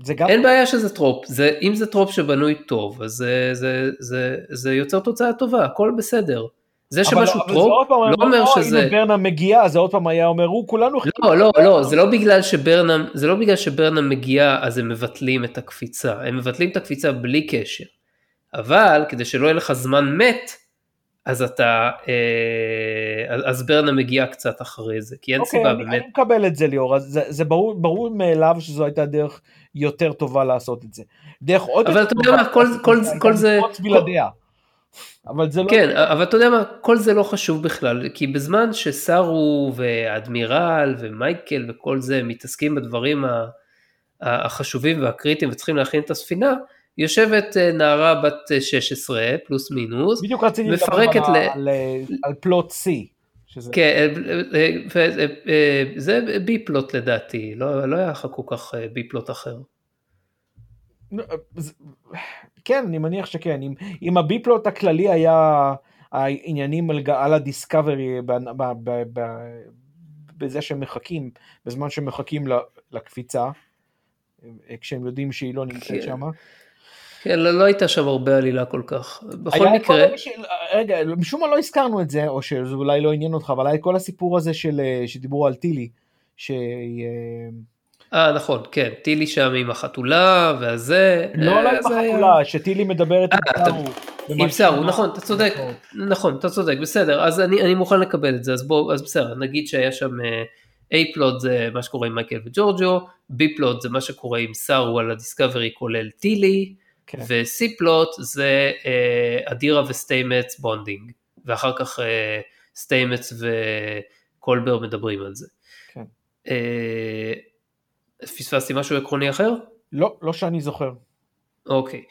S2: זה גם...
S1: אין בעיה שזה trope, זה, אם זה trope שבנוי טוב, אז זה, זה, זה, זה יוצר תוצאה טובה, הכל בסדר. זה
S2: אבל-
S1: שמשהו
S2: אבל זה
S1: trope,
S2: עוד פעם
S1: לא אומר
S2: "או,
S1: שזה...
S2: הנה ברנהם מגיע, זה עוד פעם היה אומר, הוא כולנו...
S1: לא, לא, לא, זה לא בגלל שברנם, זה לא בגלל שברנם מגיע אז הם מבטלים את הקפיצה, הם מבטלים את הקפיצה בלי קשר. אבל כדי שלא יהיה לך זמן מת, אז אתה, אה, אז- אז ברנם מגיע קצת אחרי זה, כי אין
S2: אוקיי,
S1: סיבה
S2: אני,
S1: באמת.
S2: אני מקבל את זה ליאור, זה, זה ברור, ברור מאליו שזו הייתה דרך יותר טובה לעשות את זה. דרך עוד
S1: אבל אתה יודע מה, כל- זה-.
S2: אבל זה לא...
S1: כן, אבל אתה יודע מה, כל זה לא חשוב בכלל, כי בזמן שסארו ואדמירל ומייקל וכל זה מתעסקים בדברים החשובים והקריטיים וצריכים להכין את הספינה, יושבת אה, נערה בת אה, 16 פלוס מינוס,
S2: בדיוק רציתי לדבר על,
S1: ל-
S2: על, על פלוט C. שזה...
S1: כן, אה, אה, אה, אה, זה בי פלוט לדעתי, לא לא היה לך כל כך אה, בי פלוט אחר.
S2: כן, אני מניח שכן. אם, אם הביפלוט הכללי היה העניינים על, על הדיסקאברי ב- ב- ב- ב- בזה שהם מחכים, בזמן שהם מחכים לקפיצה, אה, כשהם יודעים שהיא לא נמצאת
S1: כן.
S2: שם.
S1: כן, לא לא הייתה שם הרבה עלילה כל כך. בכל
S2: כל
S1: מקרה,
S2: של- רגע, משום מה לא הזכרנו את זה, או שזה אולי לא עניין אותך, אבל היה כל הסיפור הזה של, אה, שדיברו על טילי, שהיא... אה,
S1: אה נכון, כן, טילי שם עם החתולה והזה.
S2: לא
S1: אה,
S2: עם
S1: היה-
S2: החתולה, שטילי מדברת עם
S1: אה, אתה-
S2: סארו.
S1: עם סארו, נכון, אתה צודק, נכון, אתה צודק, בסדר, אז אני, אני מוכן לקבל את זה, אז בוא, אז בסדר, נגיד שהיה שם A plot זה מה שקורה עם מייקל וג'ורג'ו, B plot זה מה שקורה עם סארו על הדיסקאברי כולל טילי,
S2: כן.
S1: ו-C plot זה אה, אדירה וסטיימץ bonding, ואחר כך אה, סטיימץ וקולבר מדברים על זה.
S2: כן.
S1: אה, פספסתי משהו עקרוני אחר?
S2: לא, לא שאני זוכר.
S1: אוקיי.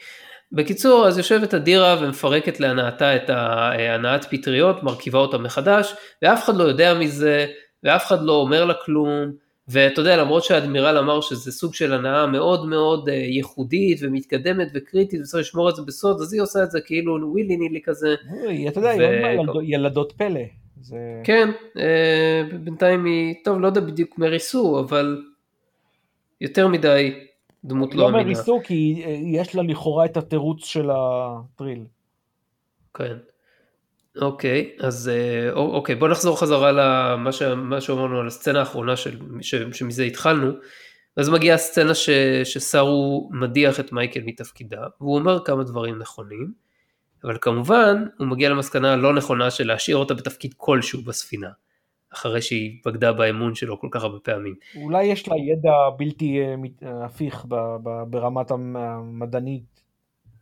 S1: בקיצור, אז יושבת אדירה ומפרקת להנאתה את ההנעת פטריות, מרכיבה אותה מחדש, ואף אחד לא יודע מזה, ואף אחד לא אומר לה כלום, ואתה יודע, למרות שהאדמירל אמר שזה סוג של הנאה מאוד מאוד אה, ייחודית ומתקדמת וקריטית, וצריך לשמור את זה בסוד, אז היא עושה את זה כאילו ווילי נילי כזה.
S2: אתה יודע, היא ילדות פלא.
S1: כן, אה, בינתיים היא, טוב, לא יודע בדיוק מריסו, אבל יותר מדי דמות לא
S2: לא
S1: אמינה.
S2: מריסו, כי אה, יש לה לכאורה את התירוץ של הטריל.
S1: כן. אוקיי, אז אה, אוקיי, בוא נחזור חזרה למה ש- שאמרנו על הסצנה האחרונה של, ש, שמזה התחלנו. אז מגיעה הסצנה ש, שסארו מדיח את מייקל מתפקידה, והוא אומר כמה דברים נכונים, אבל כמובן הוא מגיע למסקנה הלא נכונה של להשאיר אותה בתפקיד כלשהו בספינה, אחרי שהיא בגדה באמון שלו כל כך הרבה פעמים.
S2: אולי יש לה ידע בלתי אה, אה, הפיך ברמת המ- המדענית.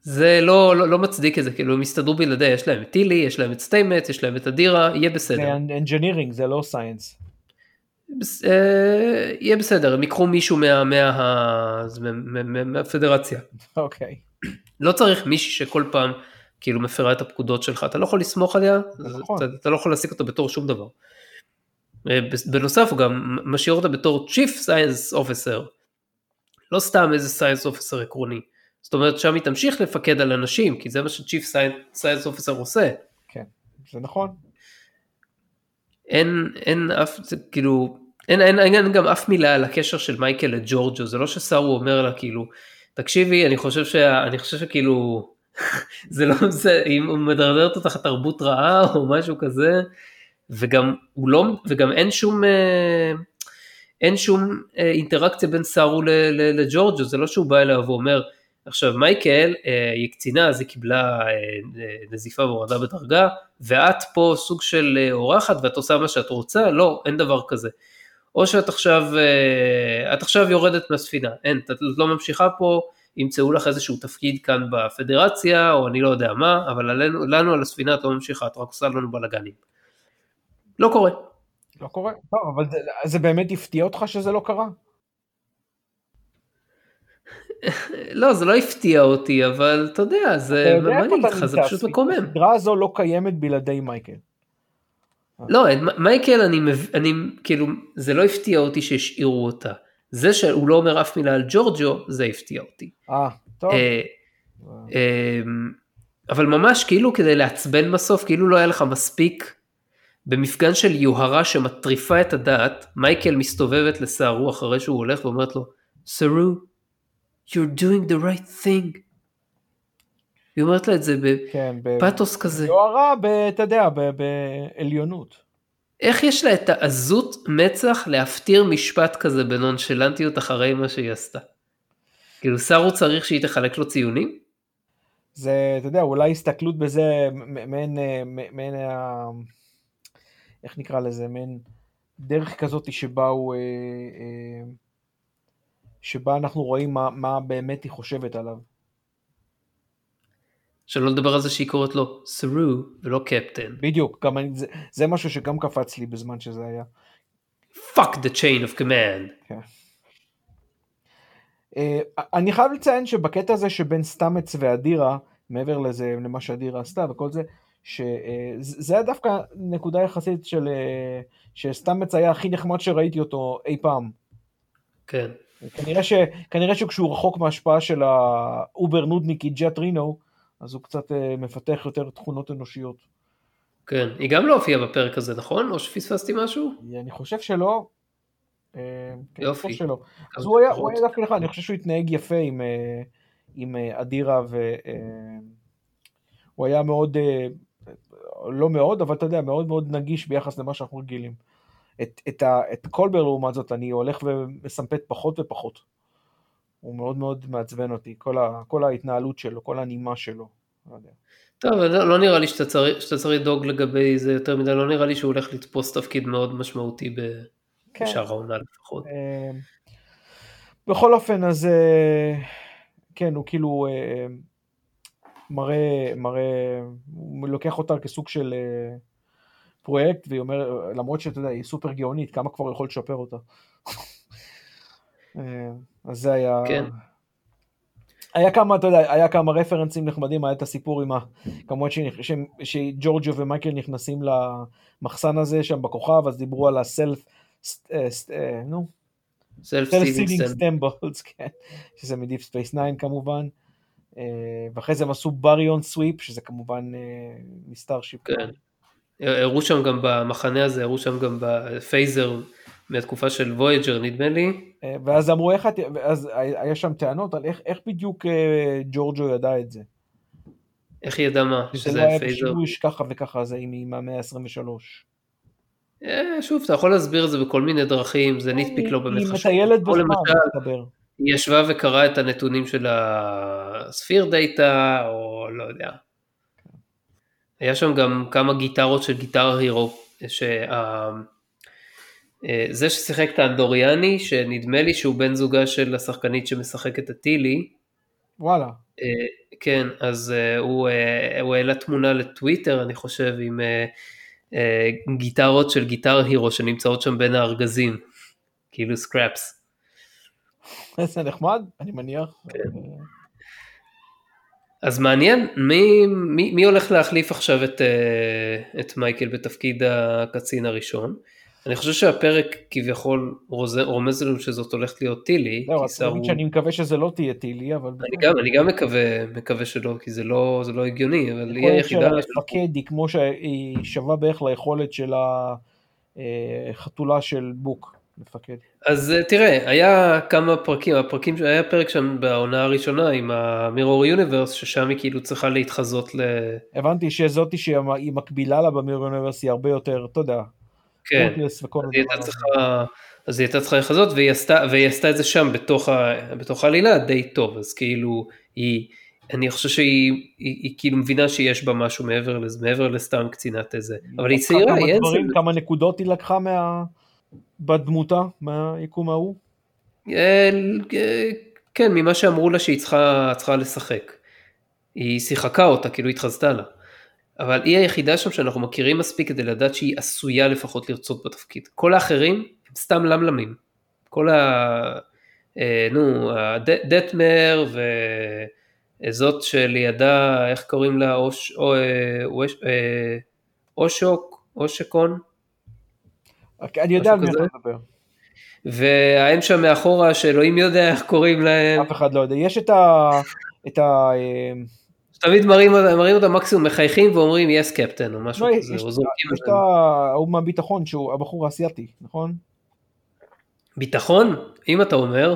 S1: זה לא, לא, לא מצדיק את זה, כאילו הם הסתדרו בלעדיה, יש להם את טילי, יש להם את סטיימץ, יש להם את אדירה, יהיה בסדר.
S2: זה engineering, זה לא science.
S1: בס- אה, יהיה בסדר, הם ייקחו מישהו מה- מה- מה- מהפדרציה.
S2: אוקיי.
S1: לא צריך מישהי שכל פעם כאילו מפרה את הפקודות שלך, אתה לא יכול לסמוך עליה,
S2: נכון.
S1: אתה, אתה לא יכול להעסיק אותה בתור שום דבר. בנוסף הוא גם משאיר אותה בתור Chief Science Officer, לא סתם איזה Science Officer עקרוני. זאת אומרת שם היא תמשיך לפקד על אנשים, כי זה מה ש-Chief Science- Science Officer עושה.
S2: כן, זה נכון.
S1: אין, אין אף, זה כאילו, אין, אין, אין, אין גם אף מילה על הקשר של מייקל לג'ורג'ו, זה לא שסארו אומר לה כאילו, תקשיבי, אני חושב, שה, אני חושב שכאילו, זה לא, זה, אם הוא מדרדרת אותך תרבות רעה או משהו כזה, וגם לא, וגם אין שום, אה, אין שום אה, אינטראקציה בין סארו לג'ורג'ו, זה לא שהוא בא אליה ואומר, עכשיו מייקל אה, היא קצינה אז היא קיבלה נזיפה והורדה בדרגה ואת פה סוג של אורחת ואת עושה מה שאת רוצה, לא, אין דבר כזה. או שאת עכשיו, את עכשיו יורדת מהספינה, אין, את לא ממשיכה פה, ימצאו לך איזשהו תפקיד כאן בפדרציה, או אני לא יודע מה, אבל עלינו, לנו על הספינה את לא ממשיכה, את רק עושה לנו בלאגנים. לא קורה.
S2: לא קורה, טוב, אבל זה, זה באמת הפתיע אותך שזה לא קרה?
S1: לא, זה לא הפתיע אותי, אבל אתה יודע, זה,
S2: אתה
S1: מה אני אגיד לך, זה פשוט מקומם.
S2: הסדרה הזו לא קיימת בלעדי מייקל.
S1: לא, מייקל, אני, אני, כאילו, זה לא הפתיע אותי שהשאירו אותה. זה שהוא לא אומר אף מילה על ג'ורג'ו, זה הפתיע אותי.
S2: אה, טוב. אה,
S1: אה, אבל ממש כאילו כדי לעצבן בסוף, כאילו לא היה לך מספיק במפגן של יוהרה שמטריפה את הדעת, מייקל מסתובבת לסערו אחרי שהוא הולך ואומרת לו, סערו, you're doing the right thing. היא אומרת לה את זה בפתוס כן, כזה.
S2: יוהרה, אתה יודע, בעליונות.
S1: איך יש לה את העזות מצח להפטיר משפט כזה בנונשלנטיות אחרי מה שהיא עשתה? כאילו סארו צריך שהיא תחלק לו ציונים?
S2: זה, אתה יודע, אולי הסתכלות בזה, מעין, מעין, איך נקרא לזה, מעין דרך כזאת שבה הוא, אה, אה, שבה אנחנו רואים מה, מה באמת היא חושבת עליו.
S1: שלא לדבר על זה שהיא קוראת לו סרו ולא קפטן.
S2: בדיוק, גם אני, זה, זה משהו שגם קפץ לי בזמן שזה היה.
S1: fuck the chain of command. כן.
S2: Uh, אני חייב לציין שבקטע הזה שבין סטאמץ ואדירה, מעבר לזה, למה שאדירה עשתה וכל זה, שזה היה דווקא נקודה יחסית של uh, שסטאמץ היה הכי נחמד שראיתי אותו אי פעם.
S1: כן.
S2: כנראה, ש, כנראה שכשהוא רחוק מההשפעה של ה over נודניקי ג'אט רינו, אז הוא קצת אה, מפתח יותר תכונות אנושיות.
S1: כן, היא גם לא הופיעה בפרק הזה, נכון? או שפספסתי משהו?
S2: אני חושב שלא. אה, כן, יופי. שלא. אז הוא היה, הוא היה דווקא לך, אני חושב שהוא התנהג יפה עם, אה, עם אדירה, והוא היה מאוד, לא מאוד, אבל אתה יודע, מאוד מאוד נגיש ביחס למה שאנחנו רגילים. את, את, ה, את קולבר לעומת זאת אני הולך ומסמפת פחות ופחות. הוא מאוד מאוד מעצבן אותי, כל, ה, כל ההתנהלות שלו, כל הנימה שלו. לא יודע.
S1: טוב, לא, לא נראה לי שאתה צריך, שאתה צריך לדאוג לגבי זה יותר מדי, לא נראה לי שהוא הולך לתפוס תפקיד מאוד משמעותי כן. בשאר העונה לפחות. אה,
S2: בכל אופן, אז אה, כן, הוא כאילו אה, מראה, מראה, הוא לוקח אותה כסוג של פרויקט, והיא אומרת, למרות שאתה יודע, היא סופר גאונית, כמה כבר יכול לשפר אותה. אז זה היה...
S1: כן.
S2: היה כמה, אתה יודע, היה כמה רפרנסים נחמדים, היה את הסיפור עם ה... כמובן שג'ורג'ו ומייקל נכנסים למחסן הזה שם בכוכב, אז דיברו על ה self, אה, אה, נו, self-sealing stem bolts, כן, שזה מ Deep Space 9 כמובן, אה, ואחרי זה הם עשו baryon sweep, שזה כמובן מ Starship.
S1: כן, הראו שם גם במחנה הזה, הראו שם גם ב phaser מהתקופה של וויג'ר נדמה לי.
S2: אה, ואז אמרו איך. ואז היה שם טענות על איך, איך בדיוק אה, ג'ורג'ו ידע את זה.
S1: איך ידע מה?
S2: שזה לא היה בשימוש ככה וככה זה עם המאה ה-23.
S1: אה, שוב, אתה יכול להסביר את זה בכל מיני דרכים, זה nitpick לא באמת
S2: חשוב. היא מטיילת בזמן,
S1: מסתבר. היא ישבה וקראה את הנתונים של ה sphere data, או לא יודע. היה שם גם כמה גיטרות של Guitar Hero, שה... אה, זה ששיחק את האנדוריאני, שנדמה לי שהוא בן זוגה של השחקנית שמשחקת את טילי.
S2: וואלה.
S1: אה, כן, אז אה, הוא, הוא העלה תמונה לטוויטר, אני חושב, עם גיטרות של Guitar Hero שנמצאות שם בין הארגזים, כאילו scraps.
S2: איזה נחמד, אני מניח. כן.
S1: אז מעניין, מי, מי, מי הולך להחליף עכשיו את, את מייקל בתפקיד הקצין הראשון? אני חושב שהפרק כביכול רומז לנו שזאת הולכת להיות טילי.
S2: זהו, לא, שאני מקווה שזה לא תהיה טילי, אבל...
S1: אני גם, אני גם מקווה, מקווה שלא, כי זה לא, זה לא הגיוני, אבל היא היחידה...
S2: שהמפקד היא כמו שהיא שווה בערך ליכולת של החתולה של בוק, מפקד.
S1: אז אה, תראה, היה כמה פרקים, הפרקים, היה פרק שם בעונה הראשונה עם המירור יוניברס, ששם היא כאילו צריכה להתחזות ל...
S2: הבנתי שזאתי שהיא מקבילה לה במירור יוניברס היא הרבה יותר, אתה יודע.
S1: כן, אז היא צריכה... אז היא הייתה צריכה לחזות והיא עשתה, והיא עשתה את זה שם בתוך, ה, בתוך העלילה די טוב, אז כאילו היא, אני חושב שהיא היא, היא כאילו מבינה שיש בה משהו מעבר לזה, מעבר לסתם קצינת איזה, אבל היא צעירה,
S2: היא אין כמה נקודות היא לקחה מה... בדמותה, מהיקום ההוא?
S1: אה, כן, ממה שאמרו לה שהיא צריכה, צריכה לשחק. היא שיחקה אותה, כאילו התחזתה לה. אבל היא היחידה שם שאנחנו מכירים מספיק כדי לדעת שהיא עשויה לפחות לרצות בתפקיד. כל האחרים הם סתם למלמים. כל ה... אה, נו, דטמר וזאת שלידה, איך קוראים לה? אוש, או, אה, אה, אושוק, אושקון?
S2: אני יודע על מי אתה מדבר.
S1: והאם שם מאחורה שאלוהים יודע איך קוראים להם.
S2: אף אחד לא יודע. יש את ה... את ה...
S1: תמיד מראים, מראים אותם מקסימום מחייכים ואומרים יס קפטן או משהו
S2: לא,
S1: כזה.
S2: יש את ההוא מהביטחון שהוא הבחור האסייתי, נכון?
S1: ביטחון? אם אתה אומר.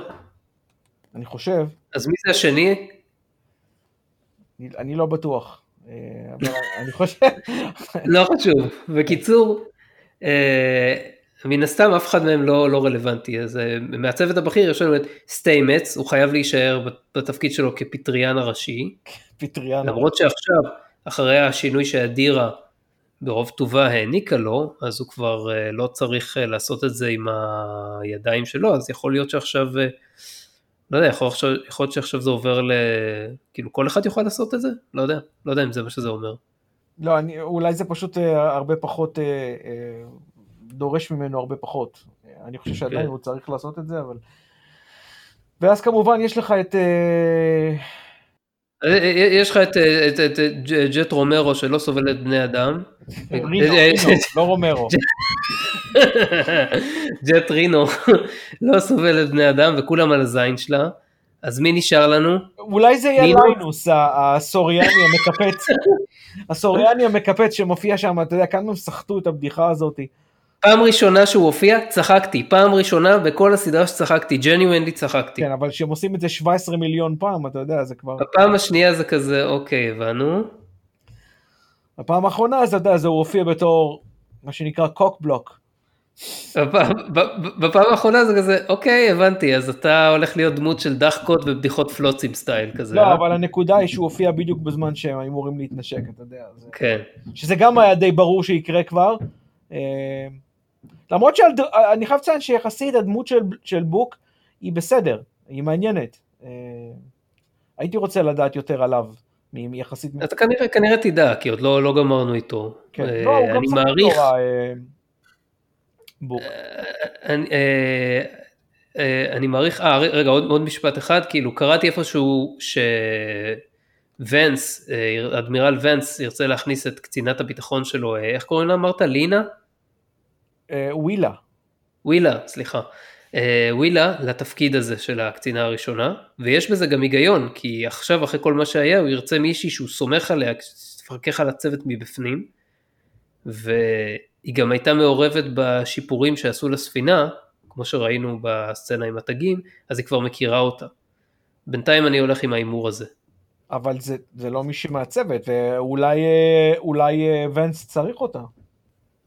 S2: אני חושב.
S1: אז מי זה השני?
S2: אני, אני לא בטוח. אה, אבל אני חושב...
S1: לא חשוב. בקיצור, אה, מן הסתם אף אחד מהם לא, לא רלוונטי, אז אה, מהצוות הבכיר יש לנו את סטיימץ, הוא חייב להישאר בתפקיד שלו כפטריין הראשי.
S2: פטריין.
S1: למרות שעכשיו, אחרי השינוי שאדירה ברוב טובה העניקה לו, אז הוא כבר אה, לא צריך לעשות את זה עם הידיים שלו, אז יכול להיות שעכשיו, לא יודע, יכול, יכול להיות שעכשיו זה עובר ל... כאילו כל אחד יכול לעשות את זה? לא יודע, לא יודע אם זה מה שזה אומר.
S2: לא, אני, אולי זה פשוט אה, הרבה פחות, אה, אה, דורש ממנו הרבה פחות. אני חושב שעדיין כן. הוא צריך לעשות את זה, אבל... ואז כמובן יש לך את... אה...
S1: יש לך את, את, את, את ג'ט רומרו שלא סובל את בני אדם.
S2: רינו, רינו, לא רומרו.
S1: ג'ט רינו לא סובל את בני אדם וכולם על הזין שלה. אז מי נשאר לנו?
S2: אולי זה יהיה ליינוס, הסוריאני המקפץ. הסוריאני המקפץ שמופיע שם, אתה יודע, כמה הם סחטו את הבדיחה הזאת.
S1: פעם ראשונה שהוא הופיע, צחקתי. פעם ראשונה בכל הסדרה שצחקתי, ג'ניואנלי צחקתי.
S2: כן, אבל כשהם עושים את זה 17 מיליון פעם, אתה יודע, זה כבר...
S1: בפעם השנייה זה כזה, אוקיי, הבנו.
S2: הפעם האחרונה, אז אתה יודע, זה הוא הופיע בתור, מה שנקרא קוקבלוק.
S1: בפעם האחרונה זה כזה, אוקיי, הבנתי, אז אתה הולך להיות דמות של דחקות ובדיחות פלוצים סטייל כזה.
S2: לא, אה? אבל הנקודה היא שהוא הופיע בדיוק בזמן שהם היו אמורים להתנשק, אתה יודע. זה...
S1: כן.
S2: שזה גם היה די ברור שיקרה כבר. אה, למרות שאני חייב לציין שיחסית הדמות של, של בוק היא בסדר, היא מעניינת. אה, הייתי רוצה לדעת יותר עליו. יחסית...
S1: אתה כנראה, כנראה תדע, כי עוד לא, לא גמרנו איתו.
S2: כן, לא, הוא גם מעריך...
S1: בוק. אני, אה, אה, אני מעריך, אה רגע עוד, עוד משפט אחד, כאילו קראתי איפשהו שוונס, אה, אדמירל ונס ירצה להכניס את קצינת הביטחון שלו, איך קוראים לה אמרת? לינה?
S2: ווילה.
S1: ווילה, סליחה. ווילה לתפקיד הזה של הקצינה הראשונה, ויש בזה גם היגיון, כי עכשיו אחרי כל מה שהיה הוא ירצה מישהי שהוא סומך עליה, שתפקח על הצוות מבפנים, ו... היא גם הייתה מעורבת בשיפורים שעשו לספינה, כמו שראינו בסצנה עם התגים, אז היא כבר מכירה אותה. בינתיים אני הולך עם ההימור הזה.
S2: אבל זה, זה לא מישהי מהצוות, ואולי אה, אולי אה, ונס צריך אותה.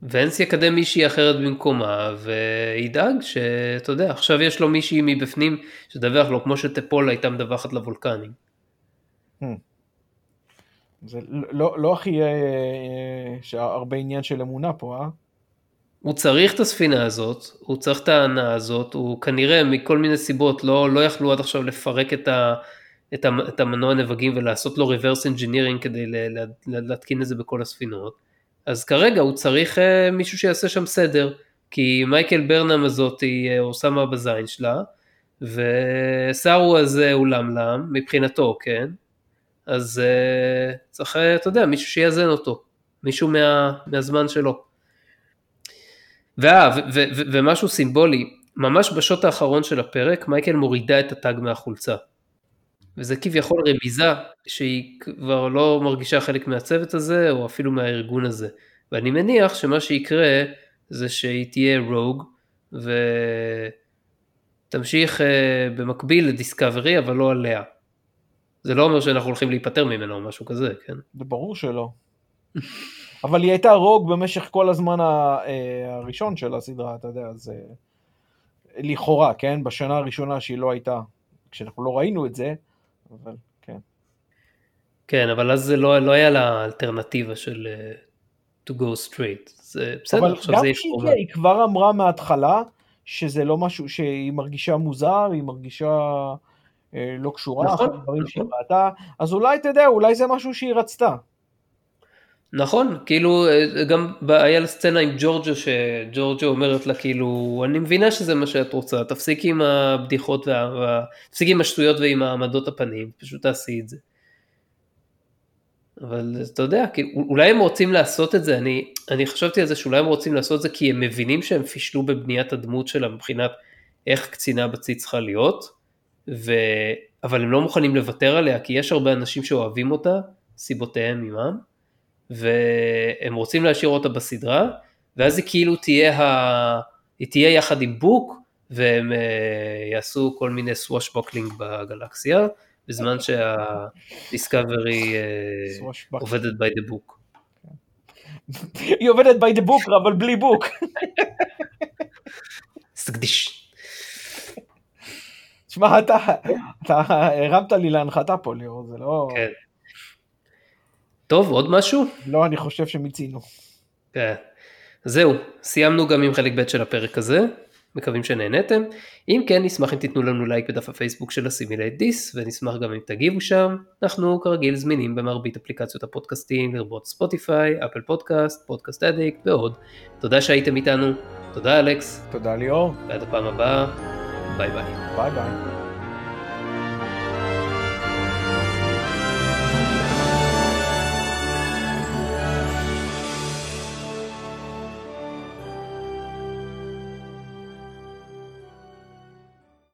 S1: ונס יקדם מישהי אחרת במקומה, וידאג שאתה יודע, עכשיו יש לו מישהי מבפנים שדווח לו, כמו שטפול הייתה מדווחת לוולקנים. Hmm.
S2: זה לא, לא הכי אה, אה, הרבה עניין של אמונה פה, אה?
S1: הוא צריך את הספינה הזאת, הוא צריך את ההנאה הזאת, הוא כנראה מכל מיני סיבות לא, לא יכלו עד עכשיו לפרק את, ה, את, ה, את המנוע נבגים ולעשות לו reverse engineering כדי לה, לה, להתקין את זה בכל הספינות. אז כרגע הוא צריך אה, מישהו שיעשה שם סדר, כי מייקל ברנם הזאת היא אה, עושה בזין שלה, וסארו הזה הוא למלם, מבחינתו, כן? אז uh, צריך, אה, אתה יודע, מישהו שיאזן אותו, מישהו מה, מהזמן שלו. ואה, ומשהו סימבולי, ממש בשוט האחרון של הפרק, מייקל מורידה את הטאג מהחולצה. וזה כביכול רמיזה שהיא כבר לא מרגישה חלק מהצוות הזה, או אפילו מהארגון הזה. ואני מניח שמה שיקרה זה שהיא תהיה רוג, ותמשיך אה, במקביל לדיסקאברי, אבל לא עליה. זה לא אומר שאנחנו הולכים להיפטר ממנו או משהו כזה, כן?
S2: זה ברור שלא. אבל היא הייתה רוג במשך כל הזמן אה, הראשון של הסדרה, אתה יודע, זה לכאורה, כן? בשנה הראשונה שהיא לא הייתה, כשאנחנו לא ראינו את זה, אבל כן.
S1: כן, אבל אז זה לא, לא היה לה אלטרנטיבה של uh, to go straight. זה בסדר,
S2: אבל
S1: עכשיו
S2: גם
S1: זה יש
S2: הגיעה, היא כבר אמרה מההתחלה שזה לא משהו, שהיא מרגישה מוזר, היא מרגישה אה, לא קשורה,
S1: נכון,
S2: אחרי דברים שהיא
S1: נכון.
S2: ראתה, אז אולי, אתה יודע, אולי זה משהו שהיא רצתה.
S1: נכון, כאילו אה, גם ב- היה לה סצנה עם ג'ורג'ו, שג'ורג'ו אומרת לה כאילו, אני מבינה שזה מה שאת רוצה, תפסיקי עם הבדיחות, וה... תפסיקי עם השטויות ועם העמדות הפנים, פשוט תעשי את זה. אבל אתה יודע, אולי הם רוצים לעשות את זה, אני, אני חשבתי על זה שאולי הם רוצים לעשות את זה כי הם מבינים שהם פישלו בבניית הדמות שלה מבחינת איך קצינה בצי צריכה להיות, ו... אבל הם לא מוכנים לוותר עליה כי יש הרבה אנשים שאוהבים אותה, סיבותיהם עימם, והם רוצים להשאיר אותה בסדרה, ואז היא כאילו תהיה, ה... היא תהיה יחד עם בוק, והם uh, יעשו כל מיני swashbuckling בגלקסיה, בזמן שהדיסקאברי
S2: Swashbuckling.
S1: עובדת by the book.
S2: היא עובדת by the book, אבל בלי בוק.
S1: סקדיש.
S2: תשמע, אתה הרמת לי להנחתה פה, ליאור, זה לא...
S1: כן. טוב, עוד משהו?
S2: לא, אני חושב שמיצינו.
S1: כן. זהו, סיימנו גם עם חלק ב' של הפרק הזה, מקווים שנהנתם. אם כן, נשמח אם תיתנו לנו לייק בדף הפייסבוק של Assimilate This, ונשמח גם אם תגיבו שם. אנחנו כרגיל זמינים במרבית אפליקציות הפודקאסטים, לרבות ספוטיפיי, Apple Podcast, Podcast Addict ועוד. תודה שהייתם איתנו, תודה אלכס,
S2: תודה ליאור,
S1: ועד הפעם הבאה, ביי ביי.
S2: ביי ביי.